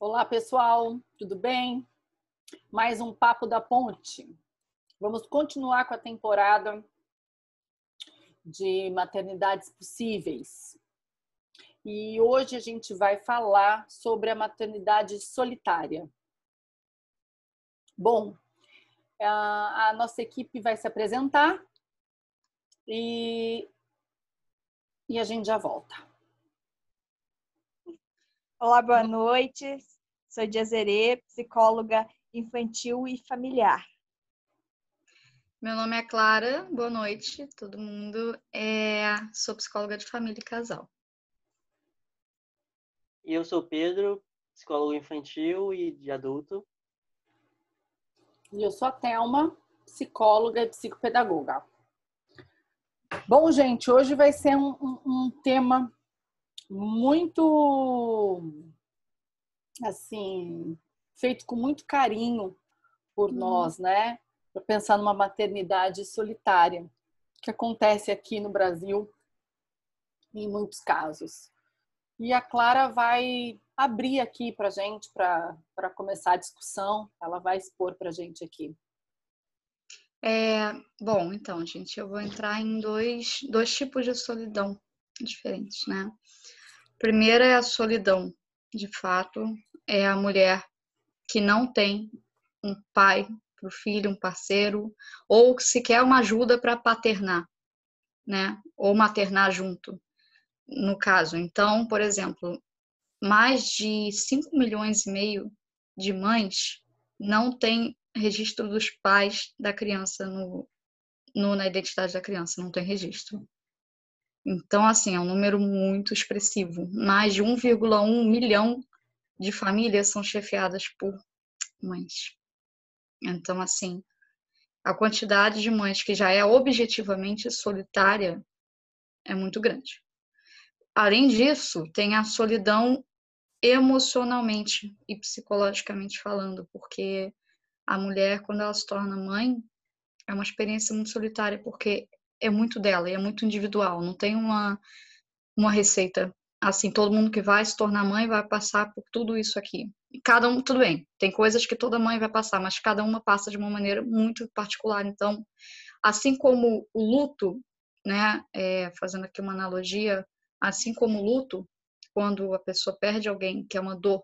Olá, pessoal, tudo bem? Mais um Papo da Ponte. Vamos continuar com a temporada de maternidades possíveis. E hoje a gente vai falar sobre a maternidade solitária. Bom, a nossa equipe vai se apresentar e, e a gente já volta. Olá, boa noite. Sou Diazerê, psicóloga infantil e familiar. Meu nome é Clara, boa noite, todo mundo. É... Sou psicóloga de família e casal. E eu sou Pedro, psicólogo infantil e de adulto. E eu sou a Thelma, psicóloga e psicopedagoga. Bom, gente, hoje vai ser um, um, um tema muito assim feito com muito carinho por hum. nós, né? Para pensar numa maternidade solitária que acontece aqui no Brasil em muitos casos. E a Clara vai abrir aqui para gente para começar a discussão. Ela vai expor para gente aqui. É, bom, então, gente, eu vou entrar em dois, dois tipos de solidão diferentes, né? Primeira é a solidão, de fato, é a mulher que não tem um pai para o filho, um parceiro, ou sequer uma ajuda para paternar, né? Ou maternar junto, no caso. Então, por exemplo, mais de 5 milhões e meio de mães não têm registro dos pais da criança no, no, na identidade da criança, não tem registro. Então, assim, é um número muito expressivo. Mais de 1,1 milhão de famílias são chefiadas por mães. Então, assim, a quantidade de mães que já é objetivamente solitária é muito grande. Além disso, tem a solidão emocionalmente e psicologicamente falando, porque a mulher, quando ela se torna mãe, é uma experiência muito solitária, porque é muito dela e é muito individual, não tem uma, uma receita assim, todo mundo que vai se tornar mãe vai passar por tudo isso aqui. Cada um, tudo bem, tem coisas que toda mãe vai passar, mas cada uma passa de uma maneira muito particular. Então, assim como o luto, né, é, fazendo aqui uma analogia, assim como o luto, quando a pessoa perde alguém, que é uma dor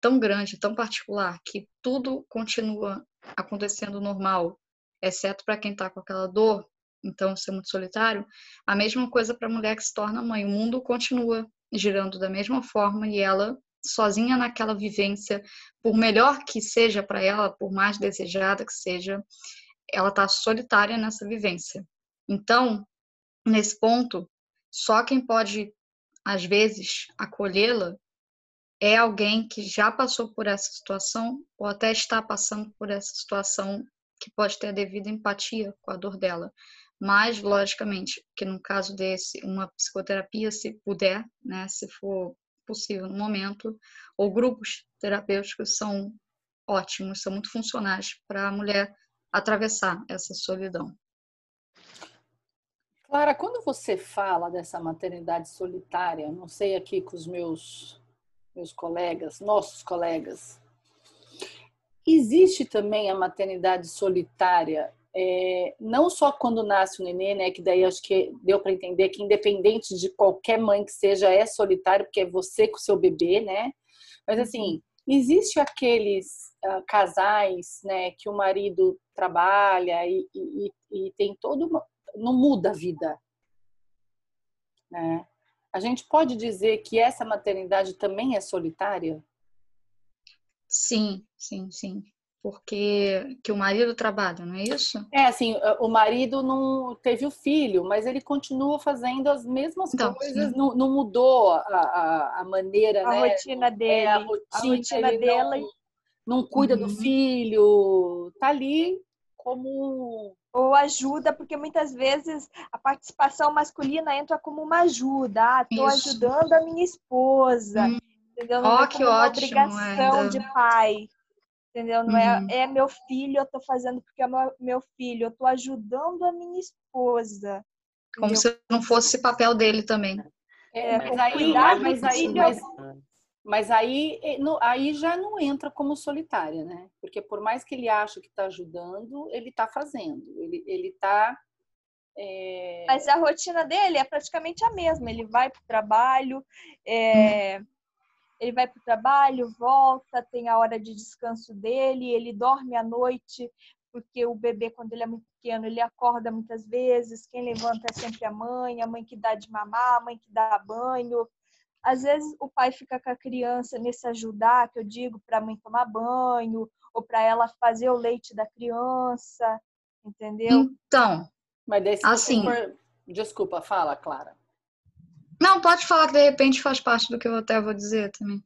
tão grande, tão particular, que tudo continua acontecendo normal, exceto para quem está com aquela dor, então ser muito solitário, a mesma coisa para a mulher que se torna mãe. O mundo continua girando da mesma forma e ela sozinha naquela vivência, por melhor que seja para ela, por mais desejada que seja, ela está solitária nessa vivência. Então, nesse ponto, só quem pode às vezes acolhê-la é alguém que já passou por essa situação ou até está passando por essa situação que pode ter a devida empatia com a dor dela. Mas, logicamente, que no caso desse, uma psicoterapia, se puder, né, se for possível no momento, ou grupos terapêuticos são ótimos, são muito funcionais para a mulher atravessar essa solidão. Clara, quando você fala dessa maternidade solitária, não sei aqui com os meus meus colegas, nossos colegas, existe também a maternidade solitária é, não só quando nasce o nenê, né, que daí acho que deu para entender que independente de qualquer mãe que seja, é solitário, porque é você com o seu bebê, né? Mas assim, uhum. existe aqueles uh, casais, né, que o marido trabalha e, e, e tem todo uma, não muda a vida, né? A gente pode dizer que essa maternidade também é solitária? Sim, sim, sim porque que o marido trabalha, não é isso? É, assim, o marido não teve o filho, mas ele continua fazendo as mesmas então, coisas, não, não, mudou a, a, a maneira, a né? rotina dele, é, a rotina, a rotina dele. Não, não cuida uhum. do filho, tá ali como ou ajuda, porque muitas vezes a participação masculina entra como uma ajuda. Ah, tô isso. ajudando a minha esposa. Hum. Entendeu? Não oh, que uma ótimo, obrigação de pai. Entendeu? Não Uhum. é, é meu filho, eu tô fazendo porque é meu, filho, eu tô ajudando a minha esposa. Como entendeu? se não fosse papel dele também. É, É, mas com aí, cuidado, mas aí, mas, mas aí, eh, aí já não entra como solitária, né? Porque por mais que ele ache que está ajudando, ele está fazendo. Ele ele está é, Mas a rotina dele é praticamente a mesma. Ele vai para o trabalho, é, ele vai para o trabalho, volta, tem a hora de descanso dele, ele dorme à noite, porque o bebê, quando ele é muito pequeno, ele acorda muitas vezes. Quem levanta é sempre a mãe, a mãe que dá de mamar, a mãe que dá banho. Às vezes o pai fica com a criança nesse ajudar, que eu digo, para a mãe tomar banho, ou para ela fazer o leite da criança, entendeu? Então, Mas daí se Assim. for... Desculpa, fala, Clara. não, pode falar que de repente faz parte do que eu até vou dizer também.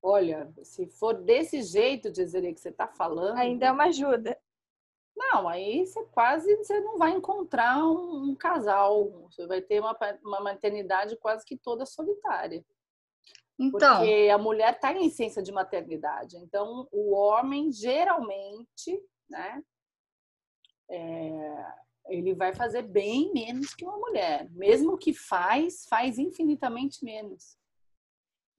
Olha, se for desse jeito, dizer que você está falando, Ainda é uma ajuda. Não, aí você quase você não vai encontrar um, um casal. Você vai ter uma, uma maternidade quase que toda solitária. Então, Porque a mulher está em licença de maternidade. Então, o homem, geralmente, né, é, ele vai fazer bem menos que uma mulher. Mesmo que faz, faz infinitamente menos.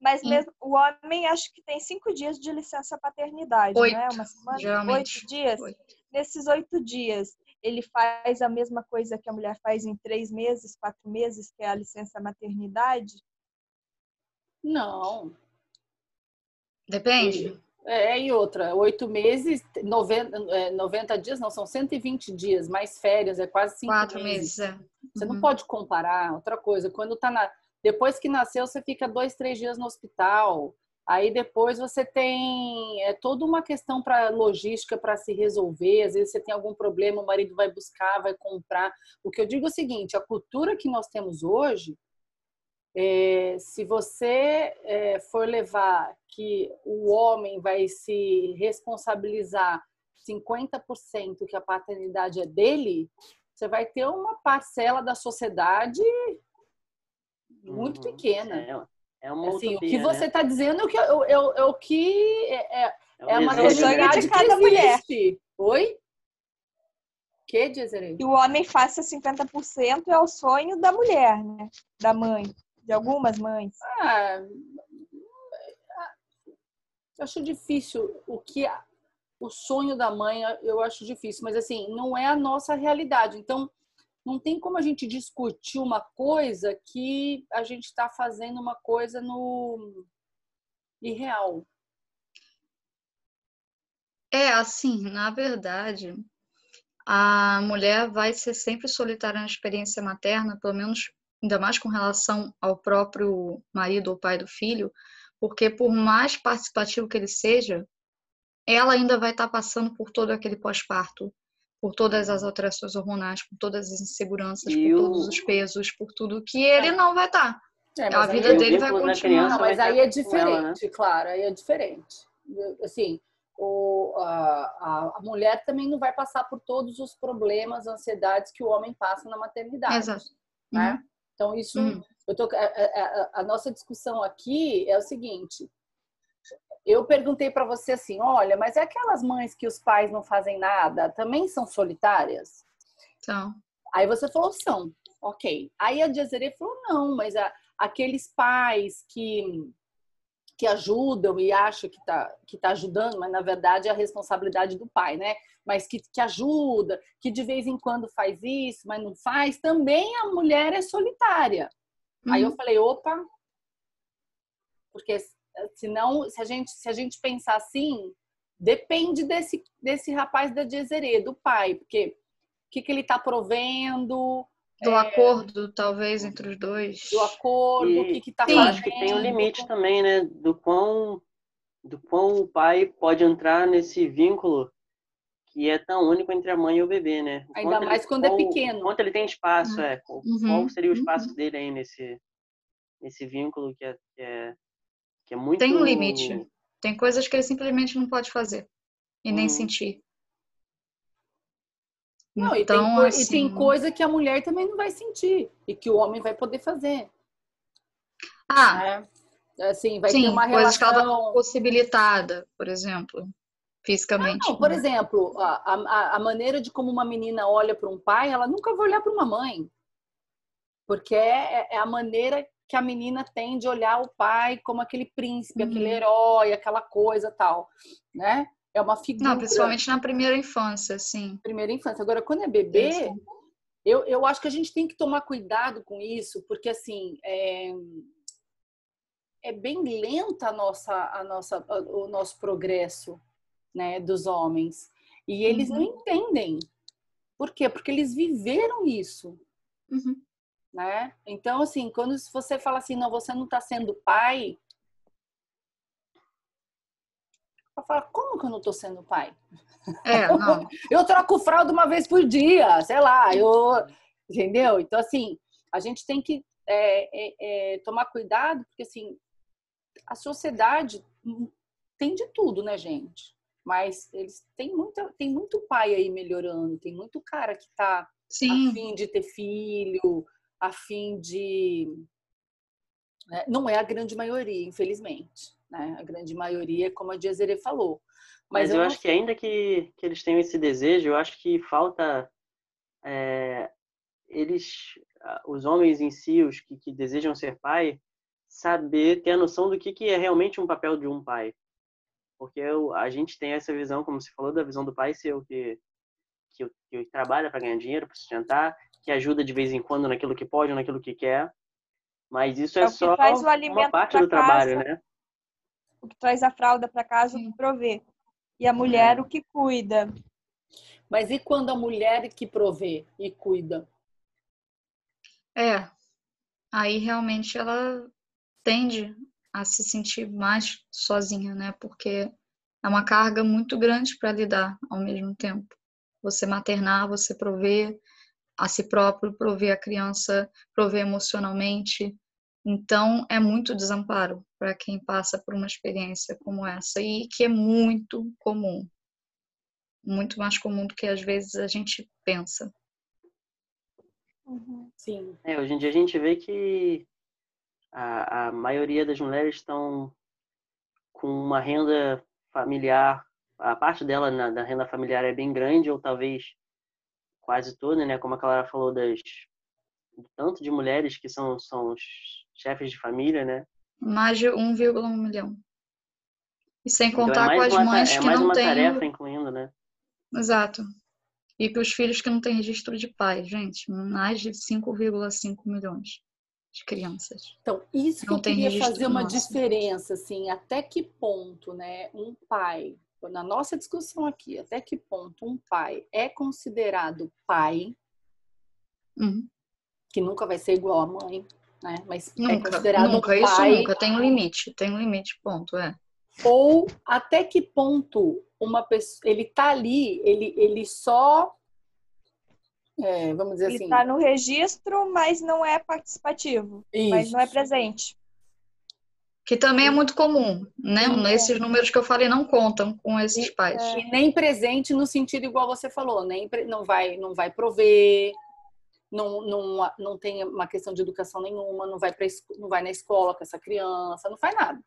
Mas mesmo o homem acho que tem cinco dias de licença paternidade, Oito, né? Uma semana, oito dias. Oito. Nesses oito dias, ele faz a mesma coisa que a mulher faz em três meses, quatro meses, que é a licença maternidade. Não. depende. É, e outra, oito meses, 90, é, 90 dias, não, são 120 dias, mais férias, é quase cinco Quatro meses. meses, é. Você não Uhum. pode comparar. Outra coisa, quando tá na. Depois que nasceu, você fica dois, três dias no hospital. Aí depois você tem é toda uma questão para logística para se resolver. Às vezes você tem algum problema, o marido vai buscar, vai comprar. O que eu digo é o seguinte: a cultura que nós temos hoje, é, se você é, for levar que o homem vai se responsabilizar 50% que a paternidade é dele, você vai ter uma parcela da sociedade muito Uhum. pequena. É, é uma Assim, o utopia, que você né? está dizendo é o que, é, o- é o- é o que é, é- É, o é a desejo, sonho de que cada mulher. existe. Oi? Que, Dizere? Que o homem faça 50% é o sonho da mulher, né? Da mãe, de algumas mães. Ah, eu acho difícil o que o sonho da mãe, eu acho difícil, mas assim, não é a nossa realidade. Então, não tem como a gente discutir uma coisa que a gente está fazendo uma coisa no irreal. É, assim, na verdade, a mulher vai ser sempre solitária na experiência materna, pelo menos ainda mais com relação ao próprio marido ou pai do filho, porque por mais participativo que ele seja, ela ainda vai estar passando por todo aquele pós-parto, por todas as alterações hormonais, por todas as inseguranças, E por o- todos os pesos, por tudo que ele não vai estar. É, A vida dele vai continuar. Não, mas vai aí estar é com diferente, ela, né? claro, aí é diferente. Assim, o, a, a- mulher também não vai passar por todos os problemas, ansiedades que o homem passa na maternidade. Exato. Né? Então, isso. Uhum. Eu tô, a, a- a- a nossa discussão aqui é o seguinte. Eu perguntei para você assim: olha, mas é aquelas mães que os pais não fazem nada também são solitárias? Então, Aí você falou são, ok. Aí a Jazere falou não, mas a- aqueles pais que que ajudam e acham que tá que tá ajudando, mas na verdade é a responsabilidade do pai, né? Mas que, que ajuda, que de vez em quando faz isso, mas não faz, também a mulher é solitária. Aí eu uhum. falei, opa, porque senão, se a gente, se a gente pensar assim, depende desse, desse rapaz da Jezerê, do pai, porque o que, que ele está provendo, do acordo, talvez, entre os dois. do acordo, o que está fazendo. acho que tem um limite também, né? Do quão, do quão o pai pode entrar nesse vínculo que é tão único entre a mãe e o bebê, né? O Ainda mais ele- quando é qual- pequeno. Quanto ele tem espaço, é. Qual, Uhum, qual seria o espaço uhum. dele aí nesse, nesse vínculo que é, que é, que é muito... Tem um limite. Tem coisas que ele simplesmente não pode fazer e nem Uhum. sentir. Não, e, então, tem co- assim, e tem coisa que a mulher também não vai sentir e que o homem vai poder fazer. Ah, né? Assim, vai sim, ter uma coisas que ela tá relação. possibilitada, por exemplo. fisicamente. Não, por né? exemplo, a, a, a maneira de como uma menina olha para um pai, ela nunca vai olhar para uma mãe. Porque é, é a maneira que a menina tem de olhar o pai como aquele príncipe, Uhum. aquele herói, aquela coisa tal, né? É uma figura Não, principalmente na primeira infância, sim. primeira infância. Agora, quando é bebê, Isso. eu, eu acho que a gente tem que tomar cuidado com isso, porque assim é, é bem lenta a nossa, a nossa, o nosso progresso, né, dos homens. E eles não entendem. Por quê? Porque eles viveram isso, Uhum. Né? Então, assim, quando você fala assim, não, você não está sendo pai, eu falo, como que eu não estou sendo pai? É, não. Eu troco fralda uma vez por dia, sei lá, eu. Entendeu? Então, assim, a gente tem que é, é, é, tomar cuidado, porque, assim, a sociedade tem de tudo, né, gente? Mas eles têm, muita, tem muito pai aí melhorando, tem muito cara que tá a Sim, fim de ter filho, a fim de. né? Não é a grande maioria, infelizmente. Né? A grande maioria, como a Diazere falou. Mas, eu, não acho que ainda que, que eles tenham esse desejo, eu acho que falta é, eles, os homens em si, os que, que desejam ser pai, saber ter a noção do que, que é realmente um papel de um pai. Porque eu, a gente tem essa visão, como você falou, da visão do pai ser o que, que, que trabalha para ganhar dinheiro, para sustentar, que ajuda de vez em quando naquilo que pode, naquilo que quer. Mas isso é, É o que só traz o uma alimento parte do trabalho, casa. né? O que traz a fralda para casa, o Sim. que provê. E a mulher, É. o que cuida. Mas e quando a mulher que provê e cuida? é. Aí realmente ela tende a se sentir mais sozinha, né? Porque é uma carga muito grande para lidar ao mesmo tempo. Você maternar, você prover a si próprio, prover a criança, prover emocionalmente. Então, é muito desamparo para quem passa por uma experiência como essa e que é muito comum. Muito mais comum do que às vezes a gente pensa. Sim. É, hoje em dia a gente vê que a, a maioria das mulheres estão com uma renda familiar, a parte dela na, da renda familiar é bem grande, ou talvez quase toda, né? Como a Clara falou, das, do tanto de mulheres que são, são chefes de família, né? Mais de 1,1 milhão. E sem Então contar é com as uma, mães ta- é que mais não uma têm. tarefa incluindo, né? Exato. E que os filhos que não têm registro de pai, gente, mais de 5,5 milhões de crianças. Então, isso que Não eu tem queria fazer uma nosso. diferença, assim, até que ponto, né, um pai, na nossa discussão aqui, até que ponto um pai é considerado pai, Uhum. que nunca vai ser igual à mãe, né, mas é Nunca, considerado nunca, um isso pai, nunca. Tem um limite, tem um limite, ponto, é. ou até que ponto uma pessoa, ele tá ali, ele, ele só, é, vamos dizer Ele assim, está no registro, mas não é participativo. Mas isso. não é presente. Que também é muito comum, né? Sim. Esses números que eu falei não contam com esses pais. E nem presente no sentido igual você falou, nem não vai não vai prover, não, não, não tem uma questão de educação nenhuma, não vai pra, es- não vai na escola com essa criança, não faz nada.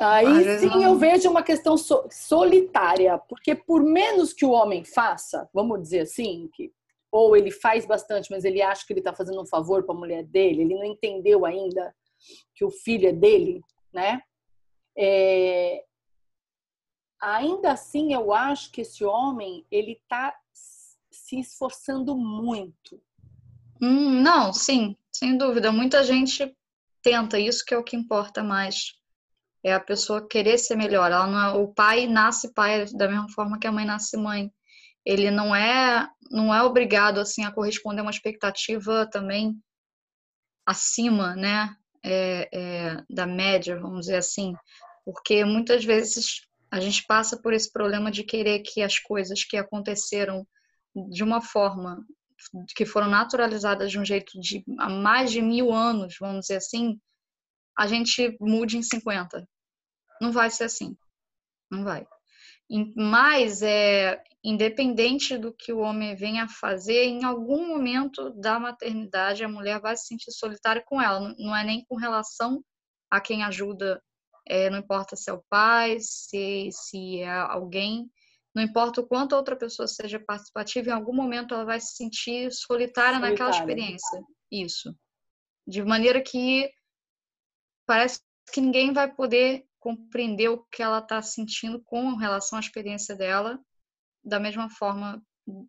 Aí sim não- eu vejo uma questão so- solitária, porque por menos que o homem faça, vamos dizer assim, que ou ele faz bastante, mas ele acha que ele está fazendo um favor para a mulher dele, ele não entendeu ainda que o filho é dele, né? É, ainda assim eu acho que esse homem ele está se esforçando muito. Hum, não, sim, sem dúvida. Muita gente tenta, isso que é o que importa mais. É a pessoa querer ser melhor. Ela não é, o pai nasce pai da mesma forma que a mãe nasce mãe. Ele não é, não é obrigado assim a corresponder a uma expectativa também acima, né, é, é, da média, vamos dizer assim, porque muitas vezes a gente passa por esse problema de querer que as coisas que aconteceram de uma forma que foram naturalizadas de um jeito de há mais de mil anos, vamos dizer assim, a gente mude em 50. Não vai ser assim. Não vai. Mas, é, independente do que o homem venha a fazer, em algum momento da maternidade, a mulher vai se sentir solitária com ela. Não- é nem com relação a quem ajuda é, não importa se é o pai, se, se é alguém, não importa o quanto outra pessoa seja participativa, em algum momento ela vai se sentir solitária, solitária. naquela experiência. Isso. De maneira que parece que ninguém vai poder compreender o que ela está sentindo com relação à experiência dela da mesma forma,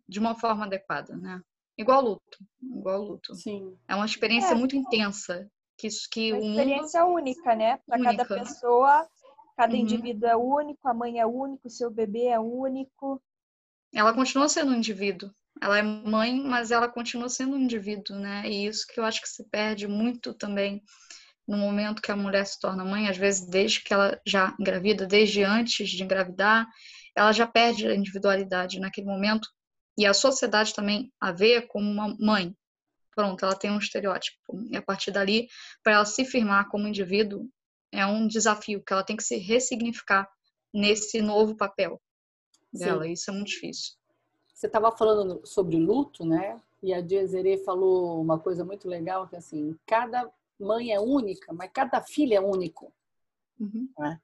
de uma forma adequada, né? Igual luto, igual luto. Sim. É uma experiência é. muito intensa que que uma experiência mundo... única, né? Para cada pessoa, cada uhum. indivíduo é único, a mãe é único, o seu bebê é único. Ela continua sendo um indivíduo. Ela é mãe, mas ela continua sendo um indivíduo, né? E isso que eu acho que se perde muito também no momento que a mulher se torna mãe, às vezes desde que ela já engravida, desde antes de engravidar, ela já perde a individualidade naquele momento e a sociedade também a vê como uma mãe. Pronto, ela tem um estereótipo. E a partir dali, para ela se firmar como indivíduo, é um desafio que ela tem que se ressignificar nesse novo papel dela. Sim. Isso é muito difícil. Você estava falando sobre luto, né? E a Diezere falou uma coisa muito legal, que assim, cada mãe é única, mas cada filho é único. Uhum. Né?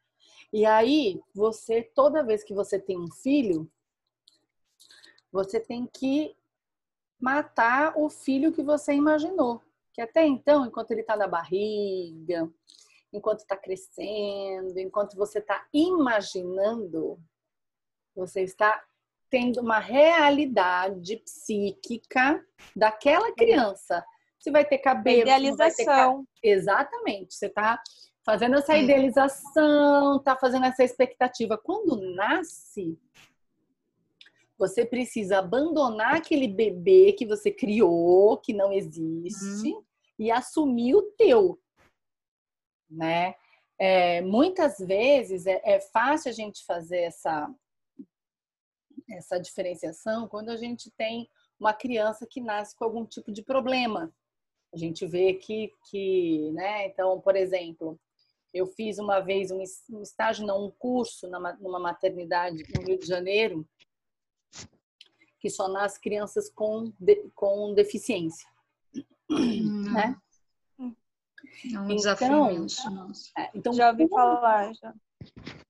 E aí, você, toda vez que você tem um filho, você tem que matar o filho que você imaginou. Que até então, enquanto ele está na barriga, enquanto está crescendo, enquanto você está imaginando, você está tendo uma realidade psíquica daquela criança. Você vai ter cabelo. Idealização. Ter... Exatamente. Você está fazendo essa idealização, está fazendo essa expectativa. Quando nasce, você precisa abandonar aquele bebê que você criou, que não existe, uhum. e assumir o teu, né? É, muitas vezes é, é, fácil a gente fazer essa essa diferenciação quando a gente tem uma criança que nasce com algum tipo de problema. A gente vê que, que né? Então, por exemplo, eu fiz uma vez um estágio, não, um curso numa maternidade no Rio de Janeiro, que só nasce crianças com, de, com deficiência. Hum. Né? É um desafio então, é, então, já ouvi como, falar. Já.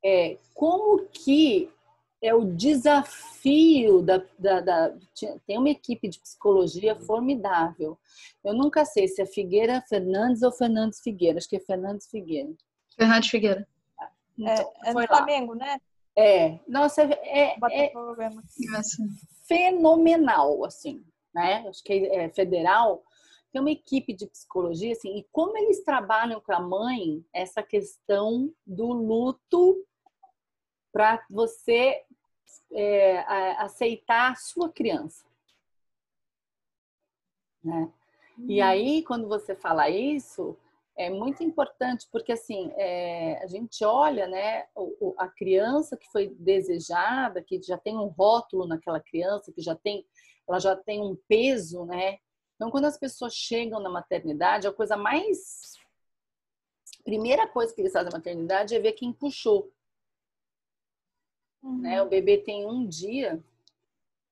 É, como que é o desafio da, da, da, Tem uma equipe de psicologia formidável. Eu nunca sei se é Figueira Fernandes ou Fernandes Figueira. Acho que é Fernandes Figueira. Fernandes Figueira. Então, é, é no Flamengo, né? É. Nossa, é, é, é fenomenal, assim, né? Acho que é federal. Tem uma equipe de psicologia, assim, e como eles trabalham com a mãe essa questão do luto para você é, aceitar a sua criança. Né? Uhum. E aí, quando você fala isso, é muito importante porque assim é, a gente olha né o, a criança que foi desejada que já tem um rótulo naquela criança que já tem ela já tem um peso né então quando as pessoas chegam na maternidade a coisa mais primeira coisa que eles fazem na maternidade é ver quem puxou uhum. né o bebê tem um dia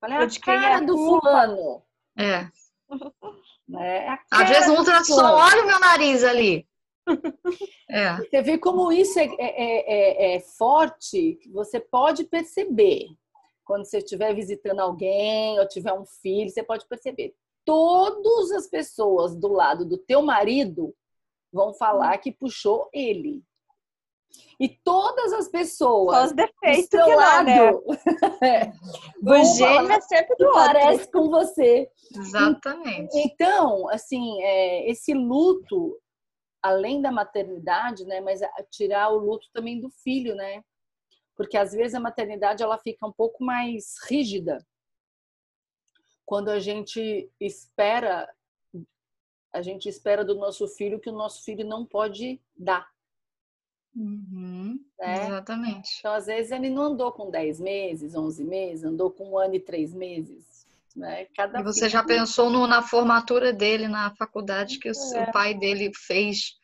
Olha a cara é do fulano é Né? Às vezes no ultrassom, olha o meu nariz ali. É. Você vê como isso é, é, é, é forte, você pode perceber. Quando você estiver visitando alguém ou tiver um filho, você pode perceber. Todas as pessoas do lado do teu marido vão falar que puxou ele. E todas as pessoas. Só os defeitos do seu lado. Não, né? o gênio é sempre do outro. Parece com você. Exatamente. Então, assim, é, esse luto, além da maternidade, né? Mas tirar o luto também do filho, né? Porque às vezes a maternidade ela fica um pouco mais rígida quando a gente espera a gente espera do nosso filho que o nosso filho não pode dar. Uhum, né? Exatamente. Então, às vezes, ele não andou com 10 meses, 11 meses, andou com um ano e três meses. Né? Cada e você já pensou no, na formatura dele na faculdade que o, é. pai dele fez?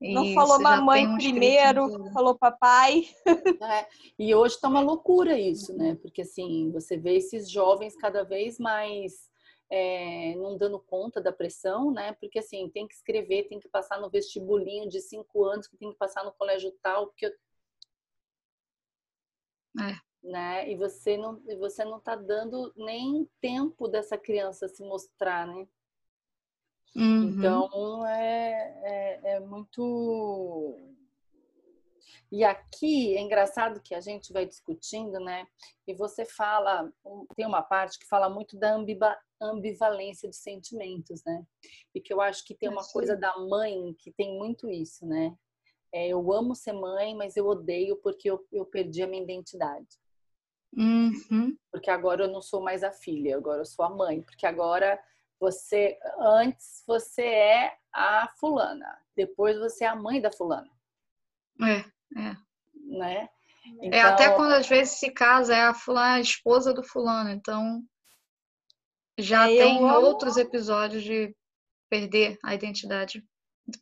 Não falou mamãe primeiro, falou papai. É. E hoje está uma loucura isso, né? Porque assim, você vê esses jovens cada vez mais é, não dando conta da pressão, né? Porque assim, tem que escrever, tem que passar no vestibulinho de cinco anos, que tem que passar no colégio tal, porque eu... é. né? E você não, você não tá dando nem tempo dessa criança se mostrar, né? Uhum. Então é, é, é muito e aqui é engraçado que a gente vai discutindo, né? E você fala, tem uma parte que fala muito da ambivalência de sentimentos, né? E que eu acho que tem uma coisa da mãe que tem muito isso, né? É, eu amo ser mãe, mas eu odeio porque eu, eu perdi a minha identidade. Uhum. Porque agora eu não sou mais a filha, agora eu sou a mãe. Porque agora você, antes você é a fulana, depois você é a mãe da fulana. É. É. Né? Então... É até quando às vezes se casa é a, fulana, a esposa do fulano, então já é, tem amo... outros episódios de perder a identidade,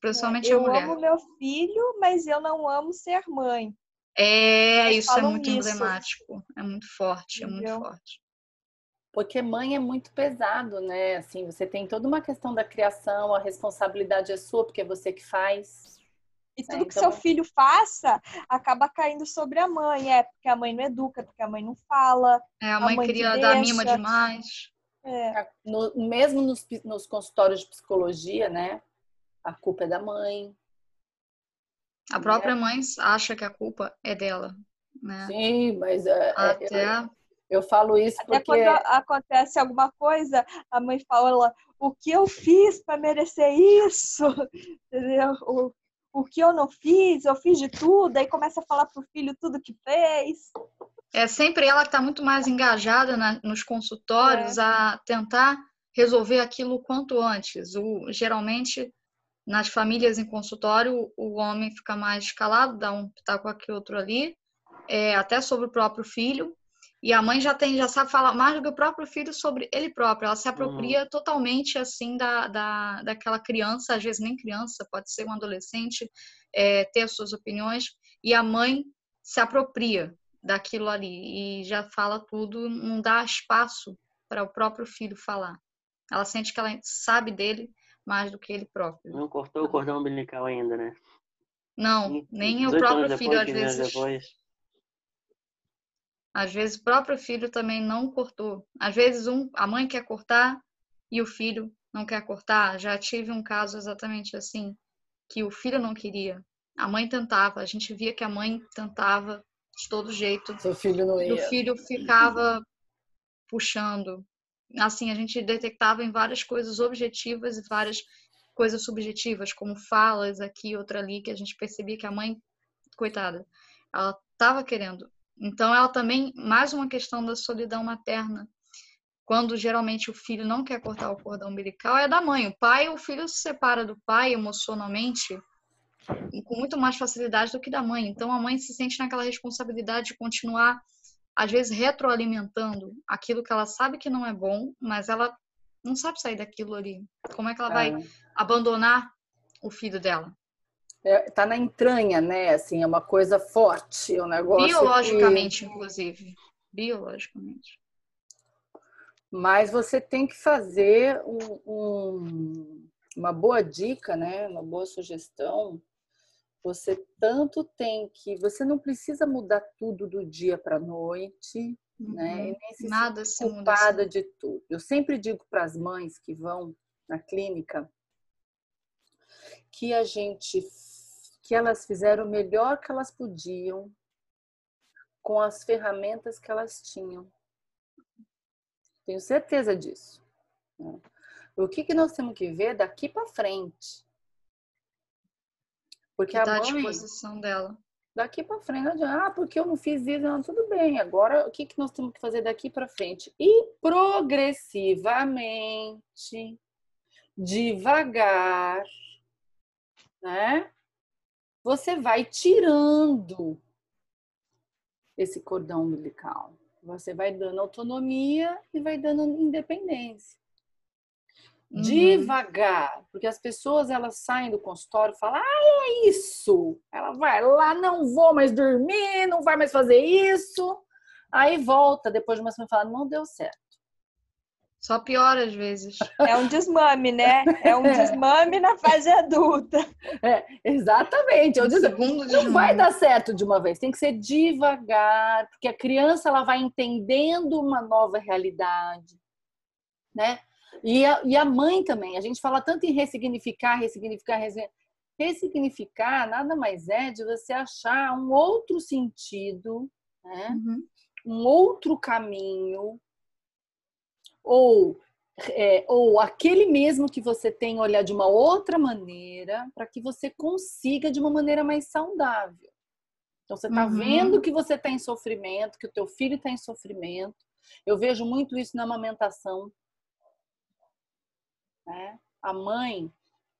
principalmente é, a mulher. Eu amo meu filho, mas eu não amo ser mãe. É, Eles isso é muito isso. emblemático, é muito forte, é muito forte. Porque mãe é muito pesado, né? Assim, você tem toda uma questão da criação, a responsabilidade é sua, porque é você que faz. E tudo é, que seu filho faça acaba caindo sobre a mãe. É porque a mãe não educa, porque a mãe não fala. É, a mãe, a mãe queria dar mima demais. É. No, mesmo nos, nos consultórios de psicologia, né? A culpa é da mãe. A própria é. mãe acha que a culpa é dela, né? Sim, mas é, é até eu, eu, falo isso até porque quando acontece alguma coisa, a mãe fala: "O que eu fiz para merecer isso?" Entendeu? o que eu não fiz, eu fiz de tudo, aí começa a falar pro filho tudo que fez. É sempre ela que está muito mais engajada na, nos consultórios é. a tentar resolver aquilo quanto antes. O, geralmente, nas famílias em consultório, o homem fica mais calado, dá um pitaco aqui, outro ali, é, até sobre o próprio filho, e a mãe já tem, já sabe falar mais do que o próprio filho sobre ele próprio. Ela se apropria uhum. totalmente assim da, da, daquela criança, às vezes nem criança, pode ser um adolescente, é, ter as suas opiniões, e a mãe se apropria daquilo ali e já fala tudo, não dá espaço para o próprio filho falar. Ela sente que ela sabe dele mais do que ele próprio. Não cortou o cordão umbilical ainda, né? Não, nem o próprio filho às vezes. Depois às vezes o próprio filho também não cortou. Às vezes um, a mãe quer cortar e o filho não quer cortar. Já tive um caso exatamente assim, que o filho não queria. A mãe tentava, a gente via que a mãe tentava de todo jeito. Seu filho não ia. O filho ficava puxando. Assim, a gente detectava em várias coisas objetivas e várias coisas subjetivas, como falas aqui, outra ali, que a gente percebia que a mãe, coitada, ela estava querendo então, ela também, mais uma questão da solidão materna. Quando geralmente o filho não quer cortar o cordão umbilical, é da mãe. O pai, o filho se separa do pai emocionalmente com muito mais facilidade do que da mãe. Então, a mãe se sente naquela responsabilidade de continuar, às vezes, retroalimentando aquilo que ela sabe que não é bom, mas ela não sabe sair daquilo ali. Como é que ela vai é. abandonar o filho dela? é, tá na entranha, né? Assim, é uma coisa forte, o é um negócio. Biologicamente, que... inclusive. Biologicamente. Mas você tem que fazer um, um, uma boa dica, né? Uma boa sugestão. Você tanto tem que. Você não precisa mudar tudo do dia para a noite, uhum. né? E nem se Nada se culpada assim. de tudo. Eu sempre digo para as mães que vão na clínica que a gente que elas fizeram o melhor que elas podiam com as ferramentas que elas tinham. Tenho certeza disso. Né? O que, que nós temos que ver daqui para frente? Porque a mãe, disposição dela. Daqui para frente, ah, porque eu não fiz isso, não, tudo bem. Agora, o que, que nós temos que fazer daqui para frente? E progressivamente, devagar, né? você vai tirando esse cordão umbilical. Você vai dando autonomia e vai dando independência. Uhum. Devagar, porque as pessoas elas saem do consultório e falam: "Ah, é isso". Ela vai lá, não vou mais dormir, não vai mais fazer isso. Aí volta depois de uma semana e fala: "Não deu certo". Só piora às vezes. É um desmame, né? É um desmame na fase adulta. É, exatamente. Eu Um disse, segundo não desmame. vai dar certo de uma vez, tem que ser devagar, porque a criança ela vai entendendo uma nova realidade, né? E a, e a mãe também. A gente fala tanto em ressignificar, ressignificar, ressignificar. Ressignificar nada mais é de você achar um outro sentido, né? Uhum. um outro caminho, ou, é, ou aquele mesmo que você tem olhar de uma outra maneira, para que você consiga de uma maneira mais saudável. Então você está Uhum. vendo que você está em sofrimento, que o teu filho está em sofrimento. Eu vejo muito isso na amamentação. Né? A mãe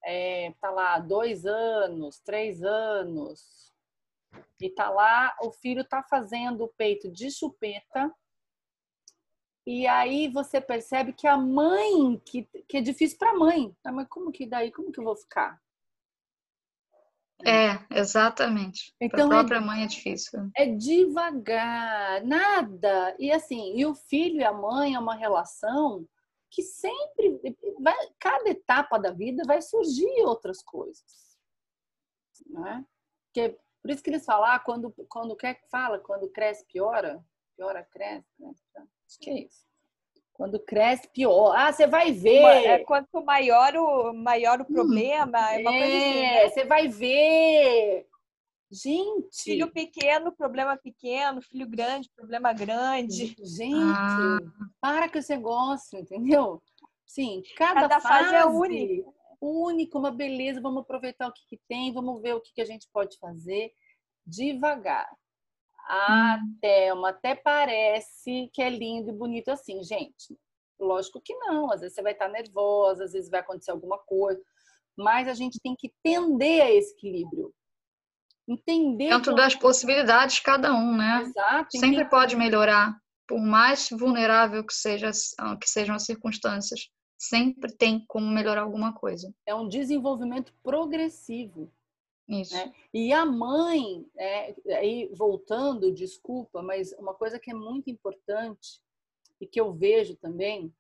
está lá há dois anos, três anos, e tá lá, o filho está fazendo o peito de chupeta. E aí você percebe que a mãe, que, que é difícil para a mãe. Ah, mas como que daí, como que eu vou ficar? É, exatamente. Então, Para é- a própria mãe é difícil. É devagar, nada. E assim, e o filho e a mãe é uma relação que sempre, vai, cada etapa da vida vai surgir outras coisas, né? Porque, por isso que eles falam, ah, quando quando quer fala, quando cresce piora, piora cresce, cresce, piora. acho que é isso. Quando cresce pior, ah, você vai ver. É, quanto maior o, maior o problema, é uma coisa assim, né? É, você vai ver. Gente, Filho pequeno, problema pequeno. Filho grande, problema grande. Gente, Ah. para com esse negócio, entendeu? Sim, cada, Cada fase é única. Único, uma beleza. Vamos aproveitar o que, que tem, vamos ver o que, que a gente pode fazer devagar. Ah, Thelma, até parece que é lindo e bonito assim, gente. Lógico que não. Às vezes você vai estar nervosa, às vezes vai acontecer alguma coisa, mas a gente tem que tender a esse equilíbrio. Entender Dentro que- das possibilidades de cada um, né? Exato, Sempre entender- pode melhorar, por mais vulnerável que, seja, que sejam as circunstâncias. Sempre tem como melhorar alguma coisa. é um desenvolvimento progressivo. Isso. né? E a mãe, é, aí voltando, desculpa, mas uma coisa que é muito importante e que eu vejo também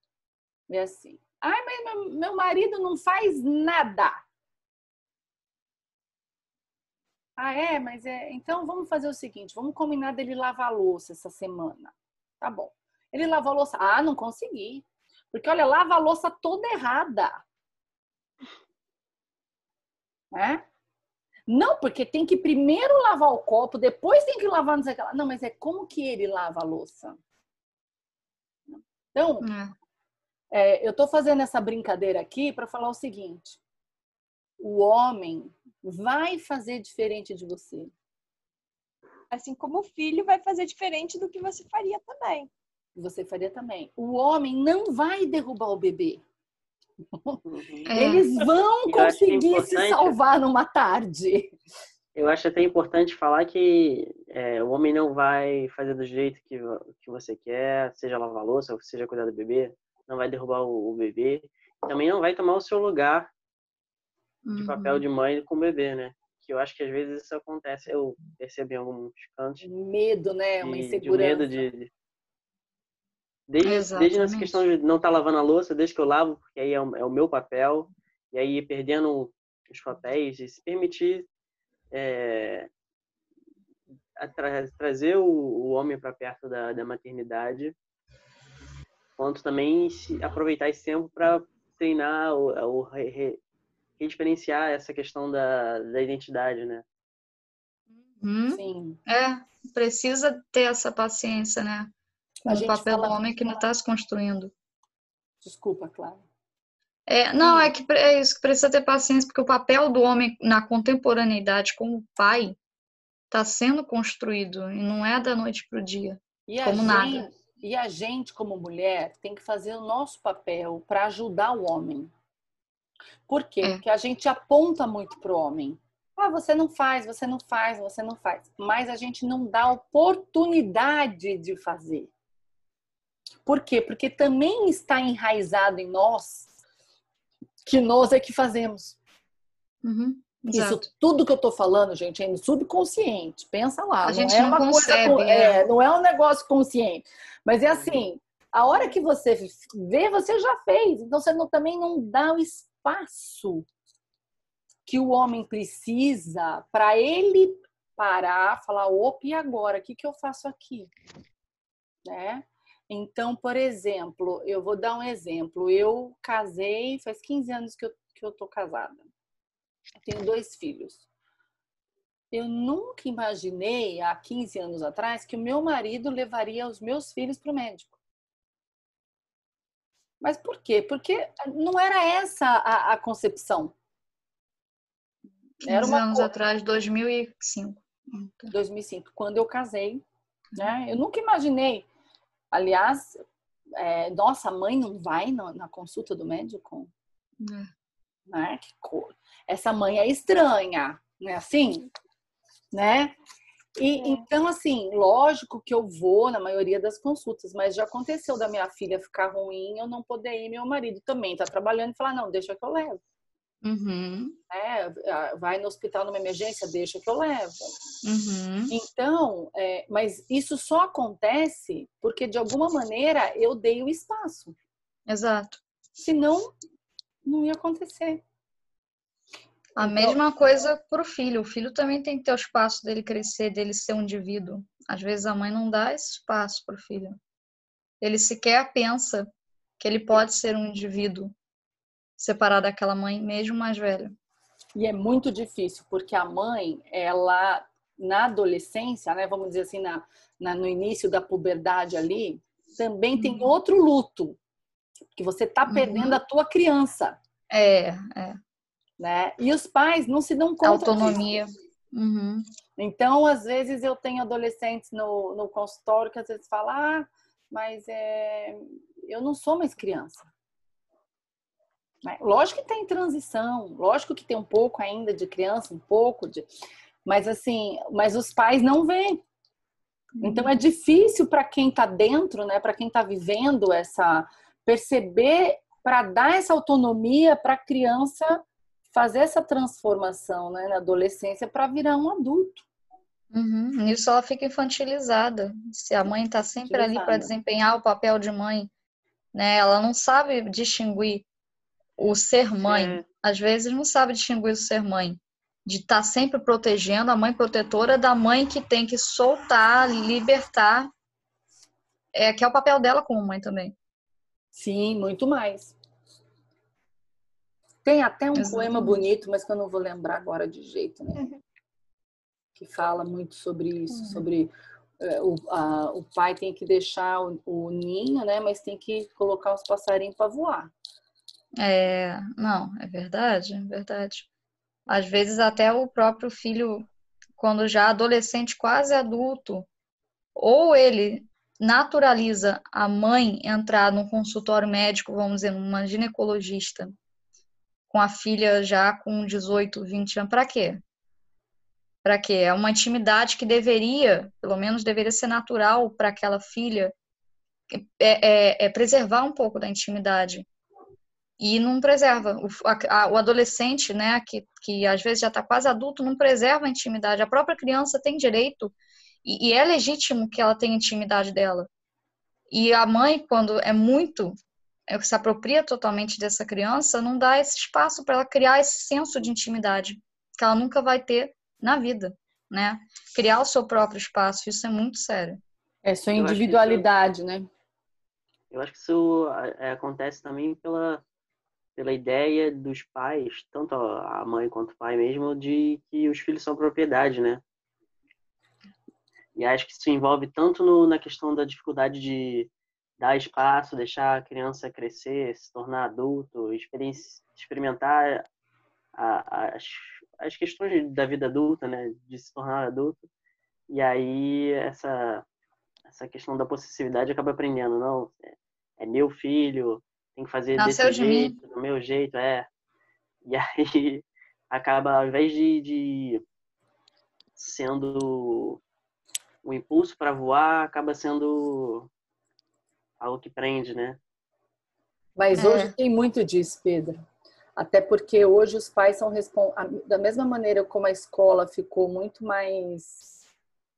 é assim: ai, mas meu marido não faz nada. Ah, é, mas é. Então vamos fazer o seguinte: vamos combinar dele lavar a louça essa semana. Tá bom. Ele lavou a louça. Ah, não consegui. Porque olha, lava a louça toda errada. Né? Não, porque tem que primeiro lavar o copo, depois tem que lavar não sei o. Não, mas é como que ele lava a louça? Então, É. é, eu estou fazendo essa brincadeira aqui para falar o seguinte: o homem vai fazer diferente de você. Assim como o filho vai fazer diferente do que você faria também. Você faria também. O homem não vai derrubar o bebê. Uhum. É. Eles vão conseguir se salvar numa tarde. Eu acho até importante falar que é, o homem não vai fazer do jeito que, que você quer, seja lavar a louça, ou seja cuidar do bebê, não vai derrubar o, o bebê, também não vai tomar o seu lugar de Uhum. papel de mãe com o bebê, né? Que eu acho que às vezes isso acontece, eu percebo em alguns cantos, Medo, né? Uma de, de insegurança. medo de... de- Desde, desde nessa questão de não estar lavando a louça, desde que eu lavo, porque aí é o, é o meu papel, e aí perdendo os papéis e se permitir é, tra- trazer o, o homem para perto da, da maternidade, quanto também se aproveitar esse tempo para treinar ou, ou re, re, diferenciar essa questão da, da identidade, né? Uhum. Sim. É, precisa ter essa paciência, né? Com A o papel fala- do homem que ainda está se construindo. Desculpa, Clara. É, não, é que é isso que precisa ter paciência, porque o papel do homem na contemporaneidade como pai está sendo construído e não é da noite para o dia. E Como gente, nada. e a gente, como mulher, tem que fazer o nosso papel para ajudar o homem. Por quê? É. Porque a gente aponta muito pro homem. Ah, você não faz, você não faz, você não faz. Mas a gente não dá oportunidade de fazer. Por quê? Porque também está enraizado em nós que nós é que fazemos. Uhum, Isso tudo que eu tô falando, gente, é no subconsciente. Pensa lá. A não gente é não uma coisa concebe, con- né? é, não é um negócio consciente. Mas é assim, A hora que você vê, você já fez. Então você não, também não dá o espaço que o homem precisa para ele parar, falar, opa, e agora? O que, que eu faço aqui? Né? Então, por exemplo, eu vou dar um exemplo. Eu casei, faz 15 anos que eu, que eu tô casada. Eu tenho dois filhos. Eu nunca imaginei, há 15 anos atrás, que o meu marido levaria os meus filhos para o médico. Mas por quê? Porque não era essa a, a concepção. 15 era uma anos co... atrás, 2005. 2005, quando eu casei. Né? Eu nunca imaginei. Aliás, é, nossa mãe não vai na, na consulta do médico? É. Né? Que cor. Essa mãe é estranha, né? Assim, né? E é. então, assim, lógico que eu vou na maioria das consultas, mas já aconteceu da minha filha ficar ruim, eu não poder ir, meu marido também tá trabalhando e falar, não, deixa que eu levo. Uhum. É, vai no hospital numa emergência, deixa que eu levo. Uhum. Então, é, mas isso só acontece porque de alguma maneira eu dei o espaço. Exato. Senão, não ia acontecer. A então, mesma coisa para o filho. O filho também tem que ter o espaço dele crescer, dele ser um indivíduo. Às vezes a mãe não dá esse espaço para o filho. Ele sequer pensa que ele pode ser um indivíduo separar daquela mãe, mesmo mais velha. E é muito difícil, porque a mãe, ela, na adolescência, né, vamos dizer assim, na, na no início da puberdade ali, também uhum. tem outro luto, que você tá perdendo uhum. a tua criança. É, é. Né? E os pais não se dão conta Autonomia. Uhum. Então, às vezes, eu tenho adolescentes no, no consultório que às vezes falam, ah, mas é, eu não sou mais criança. Né? Lógico que tem transição, lógico que tem um pouco ainda de criança, um pouco de. Mas assim, mas os pais não veem. Então é difícil para quem está dentro, né, para quem está vivendo essa perceber para dar essa autonomia para a criança fazer essa transformação, né, na adolescência para virar um adulto. Uhum. Nisso ela fica infantilizada. Se a mãe está sempre ali para desempenhar o papel de mãe, né, ela não sabe distinguir o ser mãe. É. Às vezes não sabe distinguir o ser mãe. De estar tá sempre protegendo a mãe protetora da mãe que tem que soltar, libertar. É, que é o papel dela como mãe também. Sim, muito mais. Tem até um Exatamente. poema bonito, mas que eu não vou lembrar agora de jeito, né? Uhum. Que fala muito sobre isso, uhum. sobre é, o, a, o pai tem que deixar o, o, ninho, né? Mas tem que colocar os passarinhos para voar. É, não, é verdade, é verdade. Às vezes até o próprio filho, quando já adolescente, quase adulto, ou ele naturaliza a mãe entrar num consultório médico, vamos dizer, numa ginecologista, com a filha já com 18, 20 anos, para quê? Para quê? É uma intimidade que deveria, pelo menos deveria ser natural para aquela filha, é, é, é preservar um pouco da intimidade e não preserva. O, a, o adolescente, né, que, que às vezes já está quase adulto, não preserva a intimidade. A própria criança tem direito e, e, é legítimo que ela tenha intimidade dela. E a mãe, quando é muito, se apropria totalmente dessa criança, não dá esse espaço para ela criar esse senso de intimidade que ela nunca vai ter na vida, né? Criar o seu próprio espaço, isso é muito sério. É sua individualidade, isso, né? Eu acho que isso é, acontece também pela pela ideia dos pais, tanto a mãe quanto o pai mesmo, de que os filhos são propriedade, né? E acho que isso envolve tanto no, na questão da dificuldade de dar espaço, deixar a criança crescer, se tornar adulto, experimentar a, as, as questões da vida adulta, né? De se tornar adulto. E aí essa, essa questão da possessividade acaba aprendendo, não, é, é meu filho, tem que fazer Nasceu desse de jeito, mim. do meu jeito, é. E aí acaba, ao invés de, de sendo um impulso para voar, acaba sendo algo que prende, né? Mas é. hoje tem muito disso, Pedro. Até porque hoje os pais são responsáveis. Da mesma maneira como a escola ficou muito mais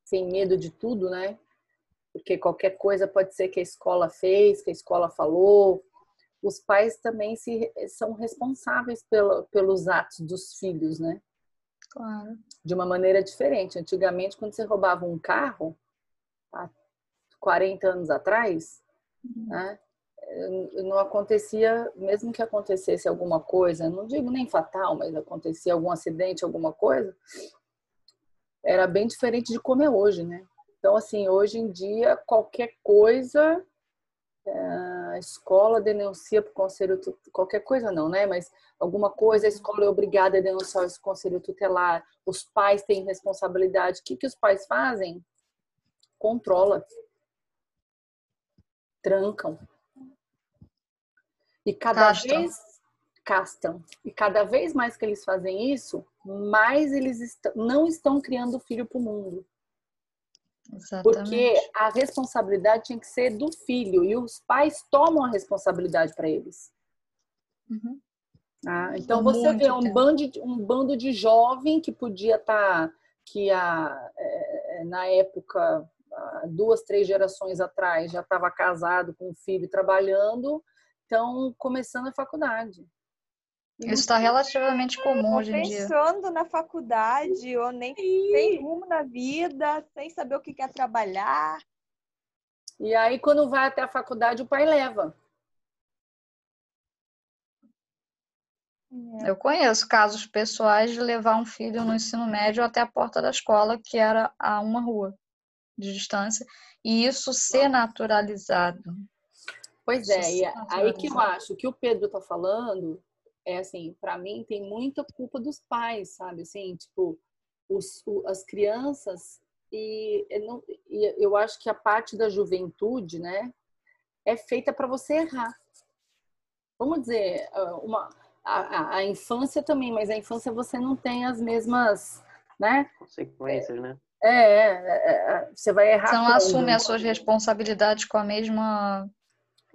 sem medo de tudo, né? porque qualquer coisa pode ser que a escola fez, que a escola falou. Os pais também se, são responsáveis pelo, pelos atos dos filhos, né? Claro. De uma maneira diferente. Antigamente, quando você roubava um carro, há 40 anos atrás. Né? não acontecia, mesmo que acontecesse alguma coisa, não digo nem fatal, mas acontecia algum acidente, alguma coisa, era bem diferente de como é hoje, né? Então, assim, hoje em dia, qualquer coisa, é, a escola denuncia para o conselho, qualquer coisa não, né? Mas alguma coisa, a escola é obrigada a denunciar esse conselho tutelar, os pais têm responsabilidade. O que, que os pais fazem? Controla. Trancam. E cada castam. vez castam. E cada vez mais que eles fazem isso, mais eles est não estão criando filho para o mundo. Exatamente. Porque a responsabilidade tinha que ser do filho e os pais tomam a responsabilidade para eles. Uhum. Ah, então você vê um bando, um bando de jovem que podia estar tá, que a, é, é, na época duas, três gerações atrás já estava casado com um filho trabalhando, estão começando a faculdade. Isso está relativamente comum hoje em dia. Pensando na faculdade, ou nem sem rumo na vida, sem saber o que quer trabalhar. E aí, quando vai até a faculdade, o pai leva. Eu conheço casos pessoais de levar um filho no ensino médio até a porta da escola, que era a uma rua de distância, e isso ser naturalizado. Pois é, e aí que eu acho que o Pedro está falando é assim, para mim tem muita culpa dos pais, sabe? Assim, tipo, os, o, as crianças e eu, não, e eu acho que a parte da juventude, né, é feita para você errar. Vamos dizer, ah, uma, a, a, infância também, mas a infância você não tem as mesmas, né? Consequências, né? É, é, é, é você vai errar. Você não assume as suas responsabilidades com a mesma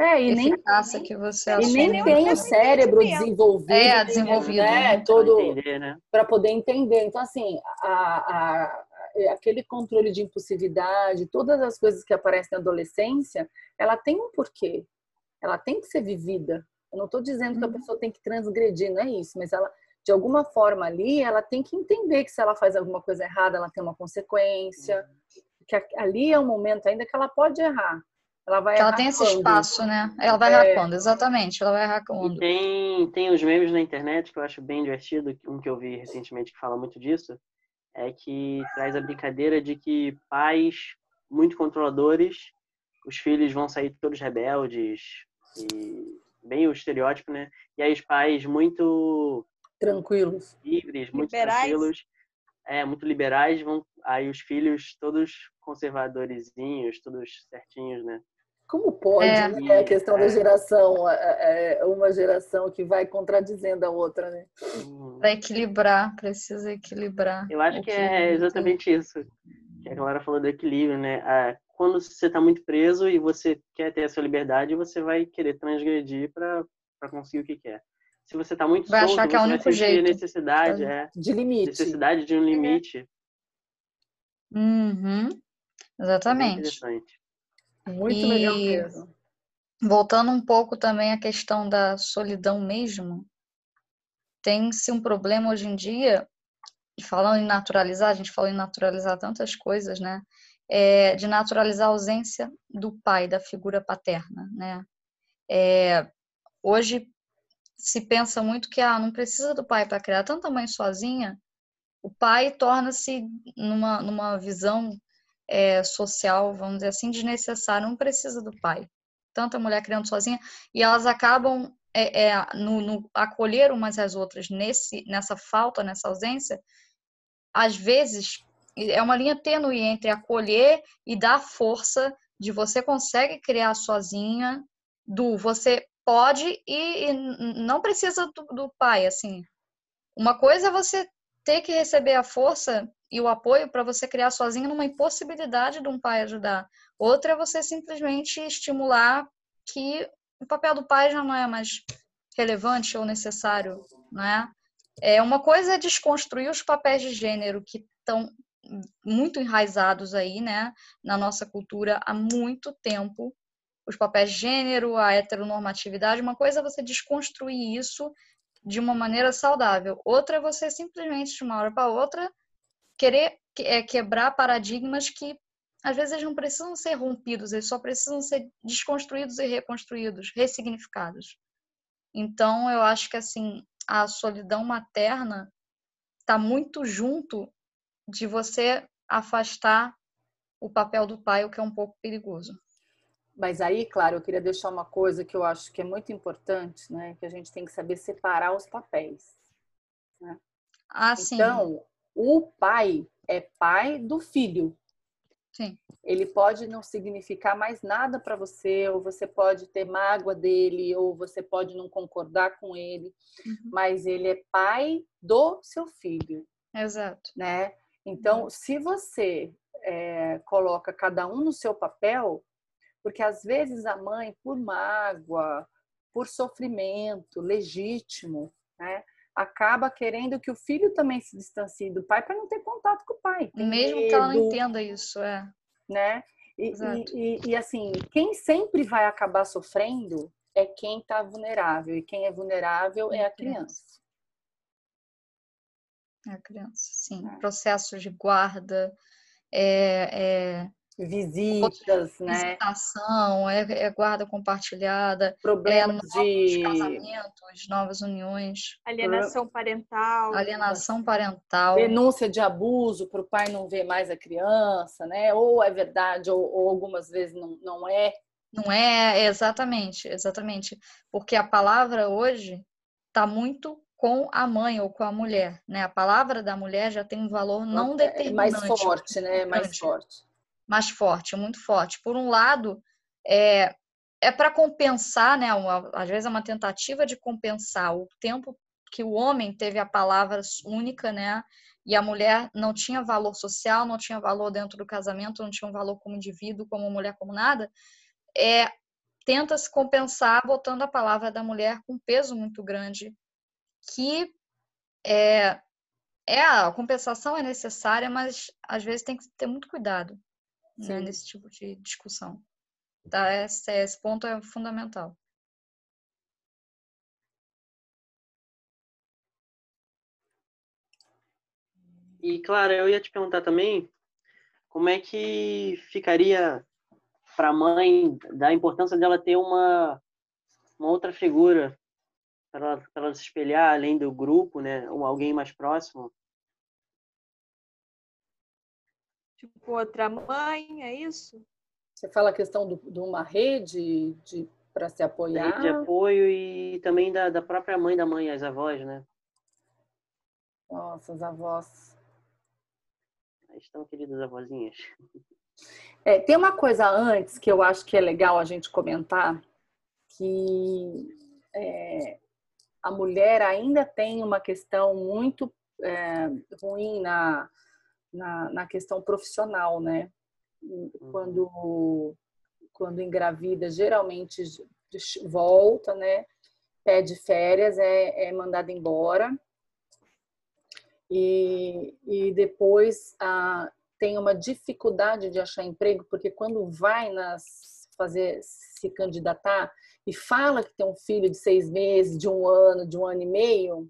é, e nem, que você e nem tem o cérebro desenvolvido. É, desenvolvido. Né? né? Todo para poder entender. Então, assim, a, a, aquele controle de impulsividade, todas as coisas que aparecem na adolescência, ela tem um porquê. Ela tem que ser vivida. Eu não estou dizendo que a uhum. pessoa tem que transgredir, não é isso, mas ela, de alguma forma ali, ela tem que entender que se ela faz alguma coisa errada, ela tem uma consequência. Que ali é um momento ainda que ela pode errar, ela vai ela tem esse espaço, né? Ela vai é... errar quando? Exatamente, ela vai errar quando. E tem, tem os memes na internet que eu acho bem divertido, um que eu vi recentemente que fala muito disso, é que traz a brincadeira de que pais muito controladores, os filhos vão sair todos rebeldes, e bem o estereótipo, né? E aí os pais muito tranquilos, livres, muito liberais. tranquilos, é, muito liberais, vão aí os filhos todos conservadorzinhos, todos certinhos, né? Como pode, é. né? A questão é. da geração, é, é uma geração que vai contradizendo a outra, né? Para equilibrar, precisa equilibrar. Eu acho que é exatamente isso. Que a galera falou do equilíbrio, né? Quando você está muito preso e você quer ter a sua liberdade, você vai querer transgredir para conseguir o que quer. Se você está muito vai solto, achar que é o único jeito. necessidade, é, de limite. Necessidade de um limite. Uhum. Exatamente. Muito e, legal mesmo. Voltando um pouco também à questão da solidão mesmo, tem-se um problema hoje em dia, falando em naturalizar, a gente falou em naturalizar tantas coisas, né? É, de naturalizar a ausência do pai, da figura paterna, né? É, hoje se pensa muito que ah, não precisa do pai para criar tanta mãe sozinha, o pai torna-se numa, numa visão é, social, vamos dizer assim, desnecessária, não precisa do pai. Tanta mulher criando sozinha, e elas acabam é, é, no, no, acolher umas às outras nesse, nessa falta, nessa ausência, às vezes é uma linha tênue entre acolher e dar força de você consegue criar sozinha, do você pode e, e não precisa do, do pai, assim. Uma coisa é você ter que receber a força e o apoio para você criar sozinho numa impossibilidade de um pai ajudar. Outra é você simplesmente estimular que o papel do pai já não é mais relevante ou necessário, não é? É uma coisa é desconstruir os papéis de gênero que estão muito enraizados aí, né, na nossa cultura há muito tempo. Os papéis de gênero, a heteronormatividade, uma coisa é você desconstruir isso de uma maneira saudável, outra é você simplesmente, de uma hora para outra, querer é, quebrar paradigmas que às vezes eles não precisam ser rompidos, eles só precisam ser desconstruídos e reconstruídos, ressignificados. Então, eu acho que assim, a solidão materna está muito junto de você afastar o papel do pai, o que é um pouco perigoso. Mas aí, claro, eu queria deixar uma coisa que eu acho que é muito importante, né? Que a gente tem que saber separar os papéis. Né? Ah, sim. Então, o pai é pai do filho. Sim. Ele pode não significar mais nada para você, ou você pode ter mágoa dele, ou você pode não concordar com ele, uhum. mas ele é pai do seu filho. Exato. Né? Então, uhum. se você é, coloca cada um no seu papel, porque às vezes a mãe, por mágoa, por sofrimento legítimo, né, acaba querendo que o filho também se distancie do pai para não ter contato com o pai. Tem Mesmo medo, que ela não entenda isso, é. Né? E, e, e, e, assim, quem sempre vai acabar sofrendo é quem está vulnerável. E quem é vulnerável é a criança. É a criança, sim. É. Processos de guarda, é, é visitas, né? Visitação, é, é, guarda compartilhada, problemas é, de casamentos, novas uniões, alienação parental, alienação parental, denúncia de abuso para o pai não ver mais a criança, né? Ou é verdade ou, ou algumas vezes não, não é. Não é exatamente, exatamente, porque a palavra hoje está muito com a mãe ou com a mulher, né? A palavra da mulher já tem um valor não é, determinante, mais forte, né? Mais forte mais forte, muito forte. Por um lado, é, é para compensar, né? Uma, às vezes é uma tentativa de compensar o tempo que o homem teve a palavra única, né? E a mulher não tinha valor social, não tinha valor dentro do casamento, não tinha um valor como indivíduo, como mulher, como nada. É, tenta se compensar botando a palavra da mulher com peso muito grande, que é, é a compensação é necessária, mas às vezes tem que ter muito cuidado né, nesse tipo de discussão. Tá? Esse, esse ponto é fundamental. E, Clara, eu ia te perguntar também como é que ficaria para a mãe da importância dela ter uma, uma outra figura para ela, ela se espelhar além do grupo, né? Um, alguém mais próximo. Tipo, outra mãe, é isso? Você fala a questão do, de uma rede de, para se apoiar? Rede de apoio e também da, da própria mãe da mãe, as avós, né? Nossa, as avós. Aí estão, queridas avózinhas. É, tem uma coisa antes que eu acho que é legal a gente comentar, que é, a mulher ainda tem uma questão muito é, ruim na, na, na questão profissional, né? Uhum. Quando, quando engravida, geralmente volta, né? Pede férias, é, é mandada embora. E, e depois tem uma dificuldade de achar emprego, porque quando vai nas fazer se candidatar e fala que tem um filho de seis meses, de um ano, de um ano e meio,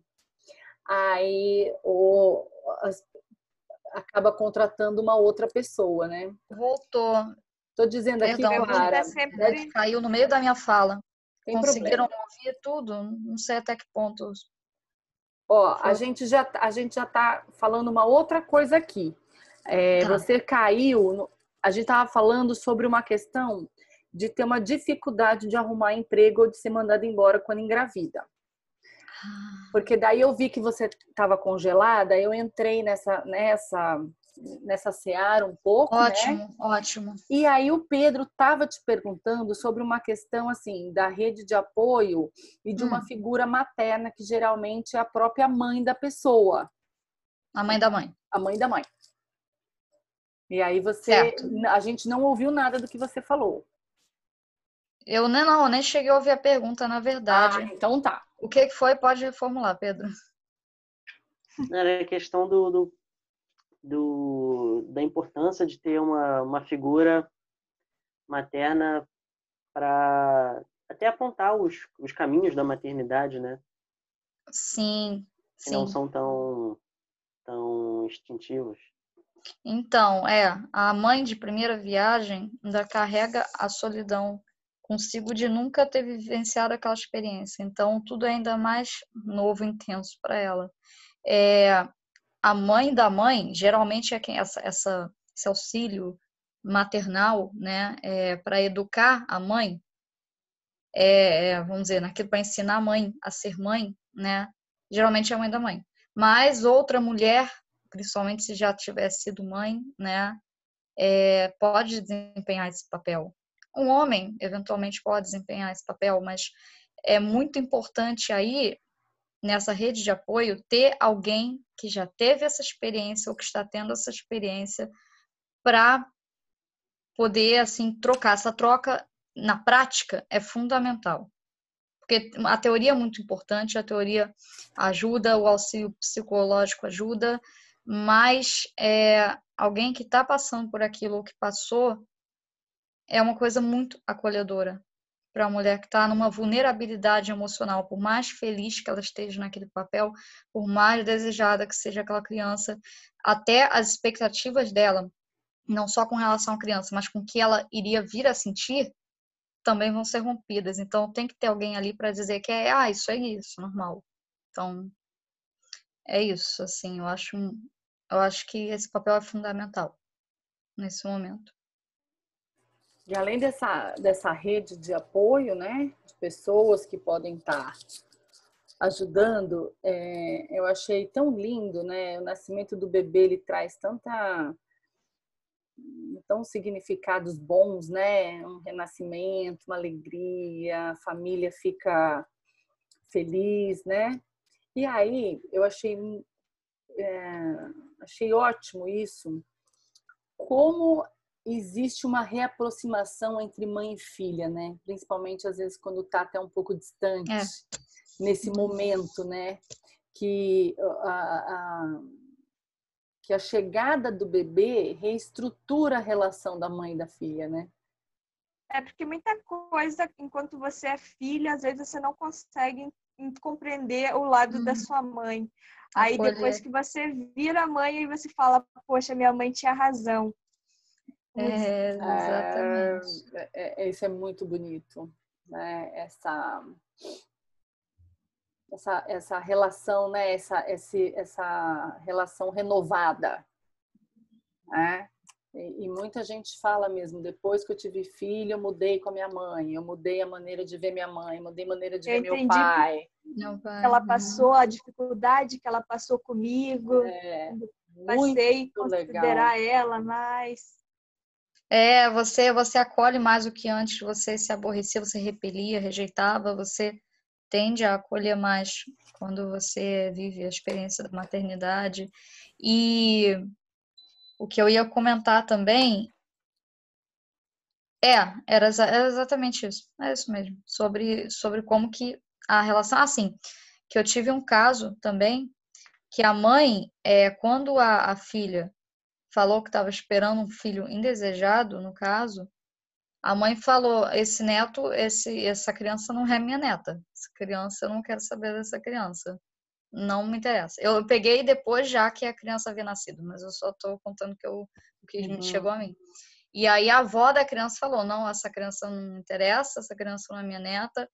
aí o, as, acaba contratando uma outra pessoa, né? Voltou. Estou dizendo aqui, Perdão, Clara. É sempre... Caiu no meio da minha fala. Tem Conseguiram problema. ouvir tudo? Não sei até que ponto. Ó, a gente já a gente já está falando uma outra coisa aqui. É, tá. Você caiu. No... A gente estava falando sobre uma questão de ter uma dificuldade de arrumar emprego ou de ser mandada embora quando engravida. Porque daí eu vi que você estava congelada, eu entrei nessa nessa nessa seara um pouco, né? ótimo, né? Ótimo, E aí o Pedro estava te perguntando sobre uma questão assim da rede de apoio e de hum. uma figura materna que geralmente é a própria mãe da pessoa. A mãe da mãe. A mãe da mãe. E aí você, certo. a gente não ouviu nada do que você falou. Eu nem não, nem cheguei a ouvir a pergunta, na verdade. Ah, então tá. O que foi? Pode reformular, Pedro. Era a questão do, do, do da importância de ter uma, uma figura materna para até apontar os, os caminhos da maternidade, né? Sim, que sim. não são tão, tão instintivos. Então, é, a mãe de primeira viagem ainda carrega a solidão consigo de nunca ter vivenciado aquela experiência. Então, tudo é ainda mais novo, intenso para ela. É, a mãe da mãe, geralmente é quem essa, essa esse auxílio maternal, né, é, para educar a mãe, é, é vamos dizer, naquilo para ensinar a mãe a ser mãe, né, geralmente é a mãe da mãe. Mas outra mulher, principalmente se já tivesse sido mãe, né, é, pode desempenhar esse papel. Um homem, eventualmente, pode desempenhar esse papel, mas é muito importante aí, nessa rede de apoio, ter alguém que já teve essa experiência ou que está tendo essa experiência para poder, assim, trocar. Essa troca, na prática, é fundamental. Porque a teoria é muito importante, a teoria ajuda, o auxílio psicológico ajuda, mas é, alguém que está passando por aquilo ou que passou é uma coisa muito acolhedora para a mulher que está numa vulnerabilidade emocional, por mais feliz que ela esteja naquele papel, por mais desejada que seja aquela criança, até as expectativas dela, não só com relação à criança, mas com o que ela iria vir a sentir, também vão ser rompidas. Então tem que ter alguém ali para dizer que é, ah, isso é isso, normal. Então é isso, assim, eu acho eu acho que esse papel é fundamental nesse momento. E além dessa, dessa rede de apoio, né, de pessoas que podem estar ajudando, é, eu achei tão lindo, né, o nascimento do bebê, ele traz tanta tão significados bons, né? Um renascimento, uma alegria, a família fica feliz, né? E aí eu achei é, achei ótimo isso, como existe uma reaproximação entre mãe e filha, né? Principalmente às vezes quando tá até um pouco distante é. nesse momento, né? Que a, a que a chegada do bebê reestrutura a relação da mãe e da filha, né? É porque muita coisa, enquanto você é filha, às vezes você não consegue compreender o lado hum. da uhum. sua mãe. Aí depois que você vira mãe, aí você fala, poxa, minha mãe tinha razão. É, exatamente. É, é, é, isso é muito bonito, né? Essa essa, essa relação, né? essa, esse, essa relação renovada. Né? E, e, muita gente fala mesmo, depois que eu tive filho, eu mudei com a minha mãe, eu mudei a maneira de ver minha mãe, mudei a maneira de eu ver meu pai. Meu pai. Ela passou a dificuldade que ela passou comigo. É, passei a considerar legal. ela mais. É, você você acolhe mais do que antes, você se aborrecia, você repelia, rejeitava, você tende a acolher mais quando você vive a experiência da maternidade. E o que eu ia comentar também é, era, era exatamente isso. É isso mesmo. Sobre, sobre como que a relação. Assim, que eu tive um caso também que a mãe, é, quando a, a filha falou que estava esperando um filho indesejado, no caso, a mãe falou: esse neto, esse, essa criança não é minha neta. Essa criança, eu não quero saber dessa criança. Não me interessa. Eu peguei depois já que a criança havia nascido, mas eu só estou contando que eu, o que uhum. chegou a mim. E aí a avó da criança falou: não, essa criança não me interessa, essa criança não é minha neta.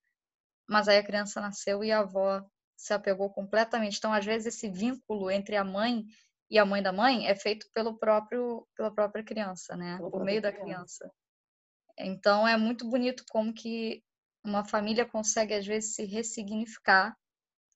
Mas aí a criança nasceu e a avó se apegou completamente. Então, às vezes, esse vínculo entre a mãe e a mãe da mãe é feito pelo próprio, pela própria criança, né? Por meio da criança. Então é muito bonito como que uma família consegue às vezes se ressignificar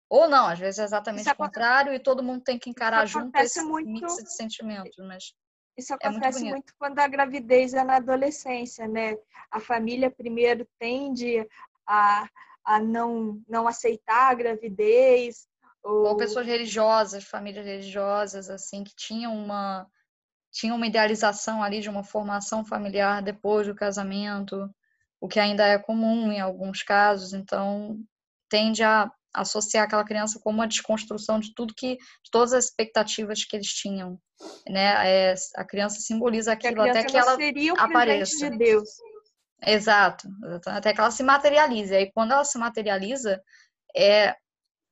ou não, às vezes é exatamente o contrário e todo mundo tem que encarar junto esse muito... mix de sentimentos, mas isso acontece é muito, muito, quando a gravidez é na adolescência, né? A família primeiro tende a, a não, não aceitar a gravidez. Ou... ou pessoas religiosas, famílias religiosas, assim, que tinham uma, tinha uma idealização ali de uma formação familiar depois do casamento, o que ainda é comum em alguns casos, então tende a associar aquela criança como uma desconstrução de tudo que, de todas as expectativas que eles tinham, né? É, a criança simboliza aquilo até que ela seria o apareça. de Deus. Exato, até que ela se materialize. Aí quando ela se materializa, é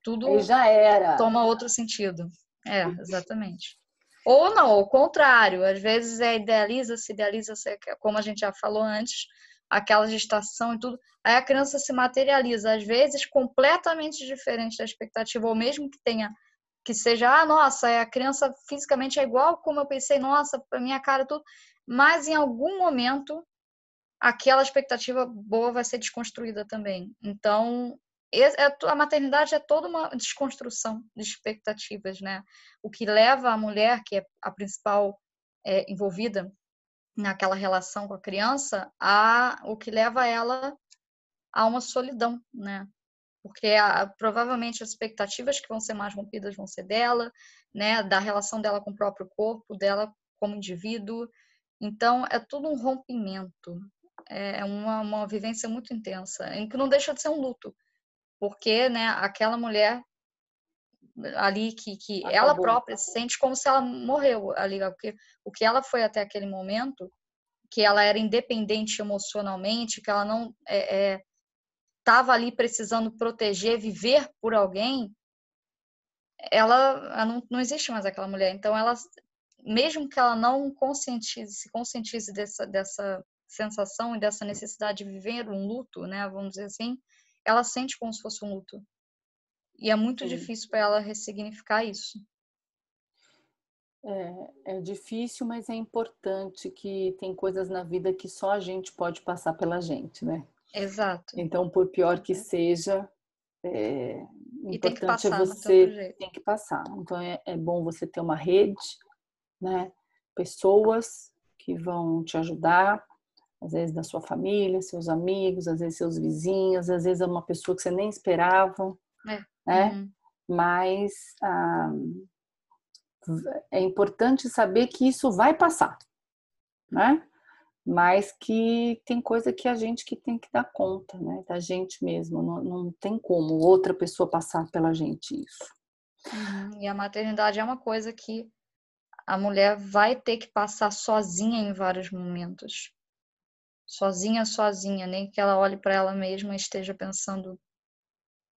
tudo já era. toma outro sentido. É, exatamente. Ou não, o contrário, às vezes é idealiza, se idealiza, como a gente já falou antes, aquela gestação e tudo, aí a criança se materializa, às vezes completamente diferente da expectativa, ou mesmo que tenha que seja, ah, nossa, é, a criança fisicamente é igual como eu pensei, nossa, a minha cara tudo, mas em algum momento aquela expectativa boa vai ser desconstruída também. Então, é, a maternidade é toda uma desconstrução de expectativas, né? O que leva a mulher, que é a principal é, envolvida naquela relação com a criança, a o que leva ela a uma solidão, né? Porque a, provavelmente as expectativas que vão ser mais rompidas vão ser dela, né? Da relação dela com o próprio corpo, dela como indivíduo. Então é tudo um rompimento, é uma, uma vivência muito intensa, em que não deixa de ser um luto porque né, aquela mulher ali que, que ela própria se sente como se ela morreu ali, porque o que ela foi até aquele momento, que ela era independente emocionalmente, que ela não estava é, é, ali precisando proteger, viver por alguém, ela, ela não, não existe mais aquela mulher. Então, ela, mesmo que ela não conscientize, se conscientize dessa, dessa sensação e dessa necessidade de viver um luto, né, vamos dizer assim, ela sente como se fosse um luto. E é muito Sim. difícil para ela ressignificar isso. É, é difícil, mas é importante que tem coisas na vida que só a gente pode passar pela gente, né? Exato. Então, por pior que seja, é, e importante tem que é passar, é você tem que passar. Então é, é bom você ter uma rede, né? Pessoas que vão te ajudar, às vezes da sua família, seus amigos, às vezes seus vizinhos, às vezes é uma pessoa que você nem esperava, é. né? Uhum. Mas ah, é importante saber que isso vai passar, né? Mas que tem coisa que a gente que tem que dar conta, né? Da gente mesmo, não, não tem como outra pessoa passar pela gente isso. Uhum. E a maternidade é uma coisa que a mulher vai ter que passar sozinha em vários momentos sozinha, sozinha, nem que ela olhe para ela mesma e esteja pensando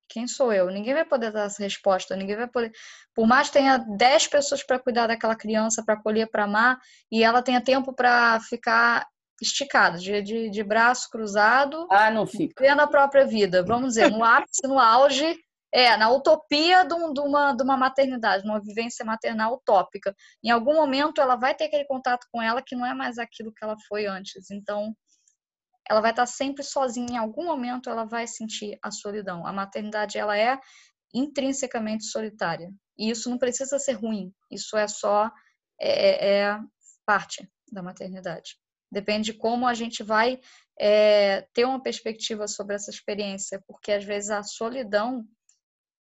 quem sou eu? Ninguém vai poder dar essa resposta, ninguém vai poder. Por mais que tenha 10 pessoas para cuidar daquela criança, para acolher, para amar, e ela tenha tempo para ficar esticada, de, de, de, braço cruzado, ah, não fica. vendo a própria vida. Vamos dizer, no ápice, no auge, é, na utopia de, um, de, uma, de uma maternidade, uma vivência maternal utópica. Em algum momento ela vai ter aquele contato com ela que não é mais aquilo que ela foi antes. Então, ela vai estar sempre sozinha. Em algum momento ela vai sentir a solidão. A maternidade ela é intrinsecamente solitária. E isso não precisa ser ruim. Isso é só é, é, é parte da maternidade. Depende de como a gente vai é, ter uma perspectiva sobre essa experiência, porque às vezes a solidão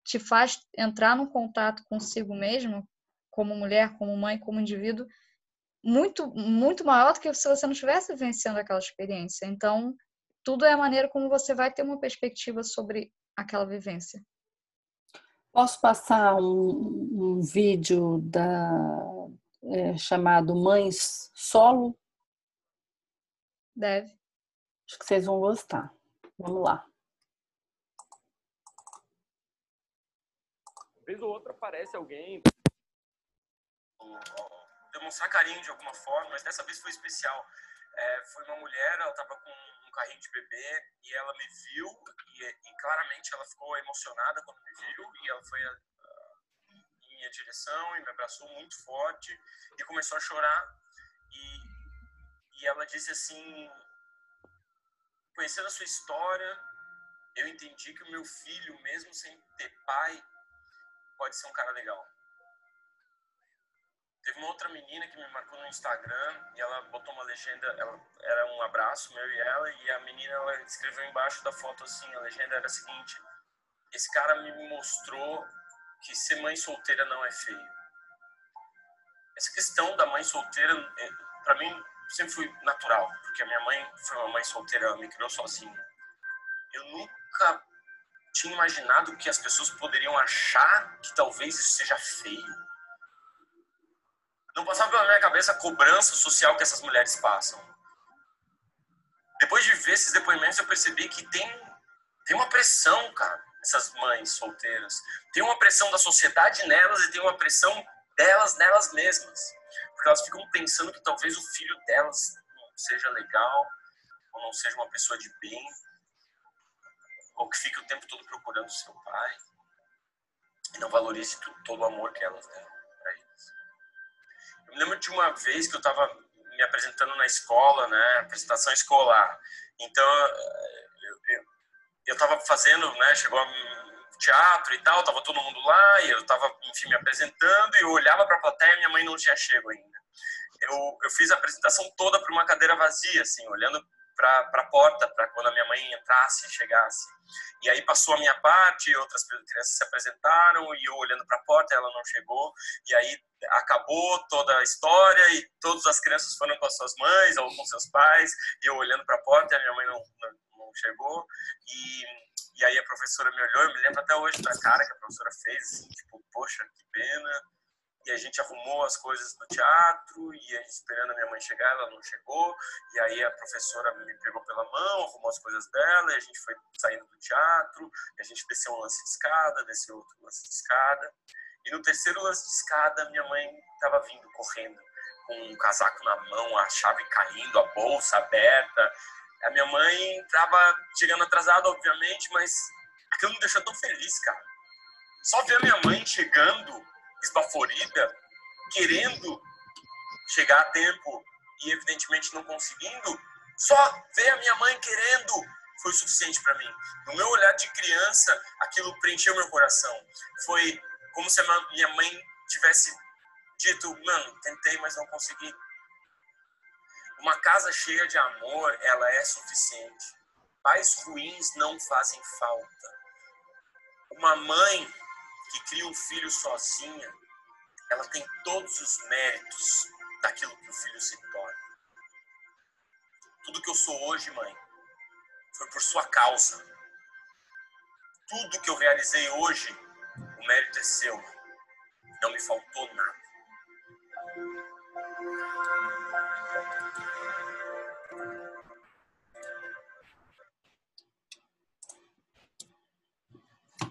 te faz entrar num contato consigo mesmo, como mulher, como mãe, como indivíduo, muito, muito maior do que se você não estivesse vivenciando aquela experiência. Então, tudo é a maneira como você vai ter uma perspectiva sobre aquela vivência. Posso passar um, um vídeo da, é, chamado Mães Solo? Deve. Acho que vocês vão gostar. Vamos lá. Vez ou outra aparece alguém demonstrar carinho de alguma forma, mas dessa vez foi especial. É, foi uma mulher, ela estava com um carrinho de bebê e ela me viu e, e, claramente ela ficou emocionada quando me viu e ela foi a, a, em minha direção e me abraçou muito forte e começou a chorar e, e ela disse assim, conhecendo a sua história, eu entendi que o meu filho, mesmo sem ter pai, pode ser um cara legal. Teve uma outra menina que me marcou no Instagram e ela botou uma legenda, ela, era um abraço meu e ela, e a menina ela escreveu embaixo da foto assim, a legenda era a seguinte: esse cara me mostrou que ser mãe solteira não é feio. Essa questão da mãe solteira, é, para mim, sempre foi natural, porque a minha mãe foi uma mãe solteira, ela me criou sozinha. Eu nunca tinha imaginado que as pessoas poderiam achar que talvez isso seja feio. Não passava pela minha cabeça a cobrança social que essas mulheres passam. Depois de ver esses depoimentos, eu percebi que tem, tem uma pressão, cara, essas mães solteiras. Tem uma pressão da sociedade nelas e tem uma pressão delas nelas mesmas. Porque elas ficam pensando que talvez o filho delas não seja legal, ou não seja uma pessoa de bem, ou que fique o tempo todo procurando seu pai e não valorize todo o amor que elas deram. Eu me lembro de uma vez que eu estava me apresentando na escola, né, apresentação escolar. Então, eu estava fazendo, né, chegou teatro e tal, tava todo mundo lá, e eu estava, enfim, me apresentando, e eu olhava para a plateia e minha mãe não tinha chego ainda. Eu, eu fiz a apresentação toda para uma cadeira vazia, assim, olhando para a porta, para quando a minha mãe entrasse e chegasse. E aí passou a minha parte, outras crianças se apresentaram, e eu olhando para a porta, ela não chegou, e aí acabou toda a história, e todas as crianças foram com as suas mães ou com seus pais, e eu olhando para a porta, e a minha mãe não, não, não chegou, e, e aí a professora me olhou, eu me lembro até hoje da cara que a professora fez, assim, tipo, poxa, que pena, e a gente arrumou as coisas no teatro e esperando a minha mãe chegar, ela não chegou, e aí a professora me pegou pela mão, arrumou as coisas dela, e a gente foi saindo do teatro, a gente desceu um lance de escada, desceu outro lance de escada, e no terceiro lance de escada, minha mãe estava vindo, correndo, com um casaco na mão, a chave caindo, a bolsa aberta, a minha mãe estava chegando atrasada, obviamente, mas aquilo me deixou tão feliz, cara. Só ver a minha mãe chegando esbaforida, querendo chegar a tempo e evidentemente não conseguindo, só ver a minha mãe querendo foi suficiente para mim. No meu olhar de criança, aquilo preencheu meu coração. Foi como se a minha mãe tivesse dito: "Mano, tentei, mas não consegui". Uma casa cheia de amor, ela é suficiente. Pais ruins não fazem falta. Uma mãe que cria um filho sozinha, ela tem todos os méritos daquilo que o filho se torna. Tudo que eu sou hoje, mãe, foi por sua causa. Tudo que eu realizei hoje, o mérito é seu. Não me faltou nada.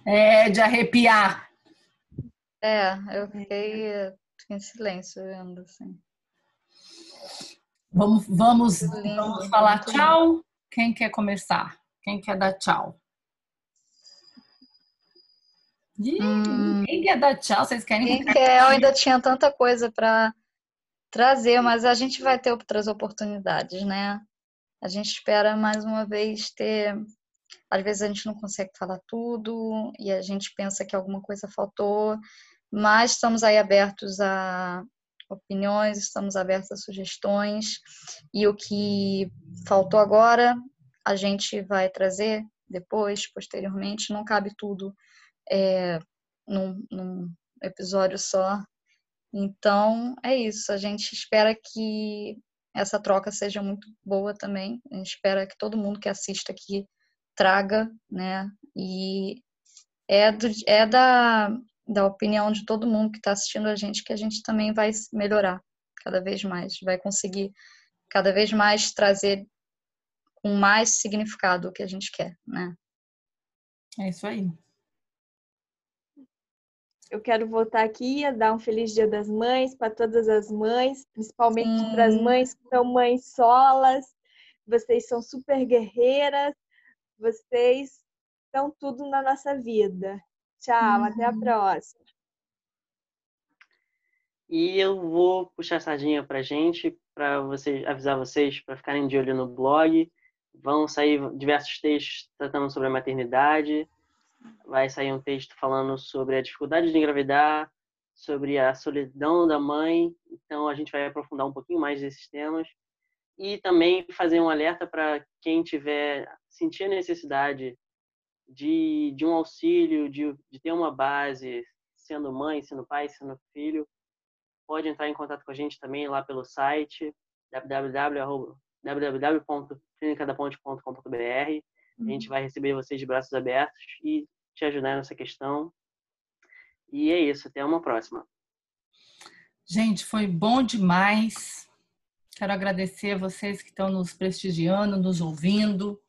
É de arrepiar. É, eu fiquei em silêncio vendo assim. Vamos, vamos, vamos falar tchau. Quem quer começar? Quem quer dar tchau? Hum, quem quer dar tchau? Vocês querem? Quem quer? Eu ainda tinha tanta coisa para trazer, mas a gente vai ter outras oportunidades, né? A gente espera mais uma vez ter. Às vezes a gente não consegue falar tudo e a gente pensa que alguma coisa faltou mas estamos aí abertos a opiniões, estamos abertos a sugestões e o que faltou agora a gente vai trazer depois, posteriormente, não cabe tudo é, num, num episódio só. Então é isso, a gente espera que essa troca seja muito boa também. A gente espera que todo mundo que assista aqui traga, né? E é, do, é da da opinião de todo mundo que está assistindo a gente que a gente também vai melhorar cada vez mais, vai conseguir cada vez mais trazer com mais significado o que a gente quer, né? É isso aí. Eu quero voltar aqui a dar um feliz Dia das Mães para todas as mães, principalmente para as mães que são mães solas. Vocês são super guerreiras, vocês são tudo na nossa vida. Tchau, uhum. até a uhum. próxima. E eu vou puxar a sardinha pra gente, para vocês avisar vocês para ficarem de olho no blog. Vão sair diversos textos tratando sobre a maternidade. Vai sair um texto falando sobre a dificuldade de engravidar, sobre a solidão da mãe. Então a gente vai aprofundar um pouquinho mais desses temas e também fazer um alerta para quem tiver sentir a necessidade de, de um auxílio, de, de ter uma base, sendo mãe, sendo pai, sendo filho, pode entrar em contato com a gente também lá pelo site www.clinicadaponte.com.br. A gente vai receber vocês de braços abertos e te ajudar nessa questão. E é isso, até uma próxima. Gente, foi bom demais. Quero agradecer a vocês que estão nos prestigiando, nos ouvindo.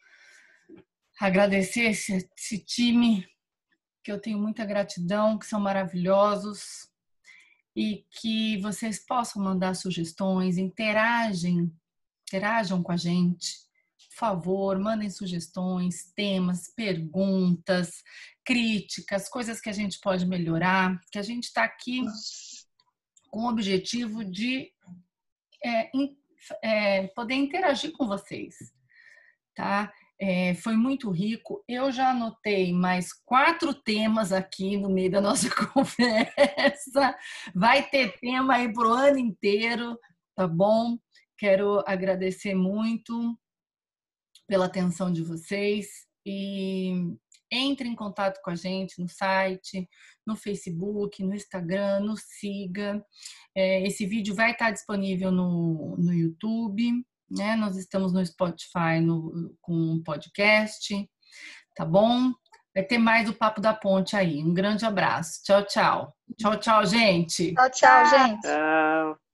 Agradecer esse, esse time, que eu tenho muita gratidão, que são maravilhosos. E que vocês possam mandar sugestões, interagem, interajam com a gente por favor, mandem sugestões, temas, perguntas, críticas, coisas que a gente pode melhorar, que a gente está aqui com o objetivo de é, é, poder interagir com vocês, tá? É, foi muito rico. Eu já anotei mais quatro temas aqui no meio da nossa conversa. Vai ter tema aí para o ano inteiro, tá bom? Quero agradecer muito pela atenção de vocês e entre em contato com a gente no site, no Facebook, no Instagram, nos siga. É, esse vídeo vai estar disponível no, no YouTube, né? Nós estamos no Spotify no, com um podcast, tá bom? Vai ter mais o Papo da Ponte aí. Um grande abraço. Tchau, tchau. Tchau, tchau, gente. Tchau, tchau, gente. Tchau.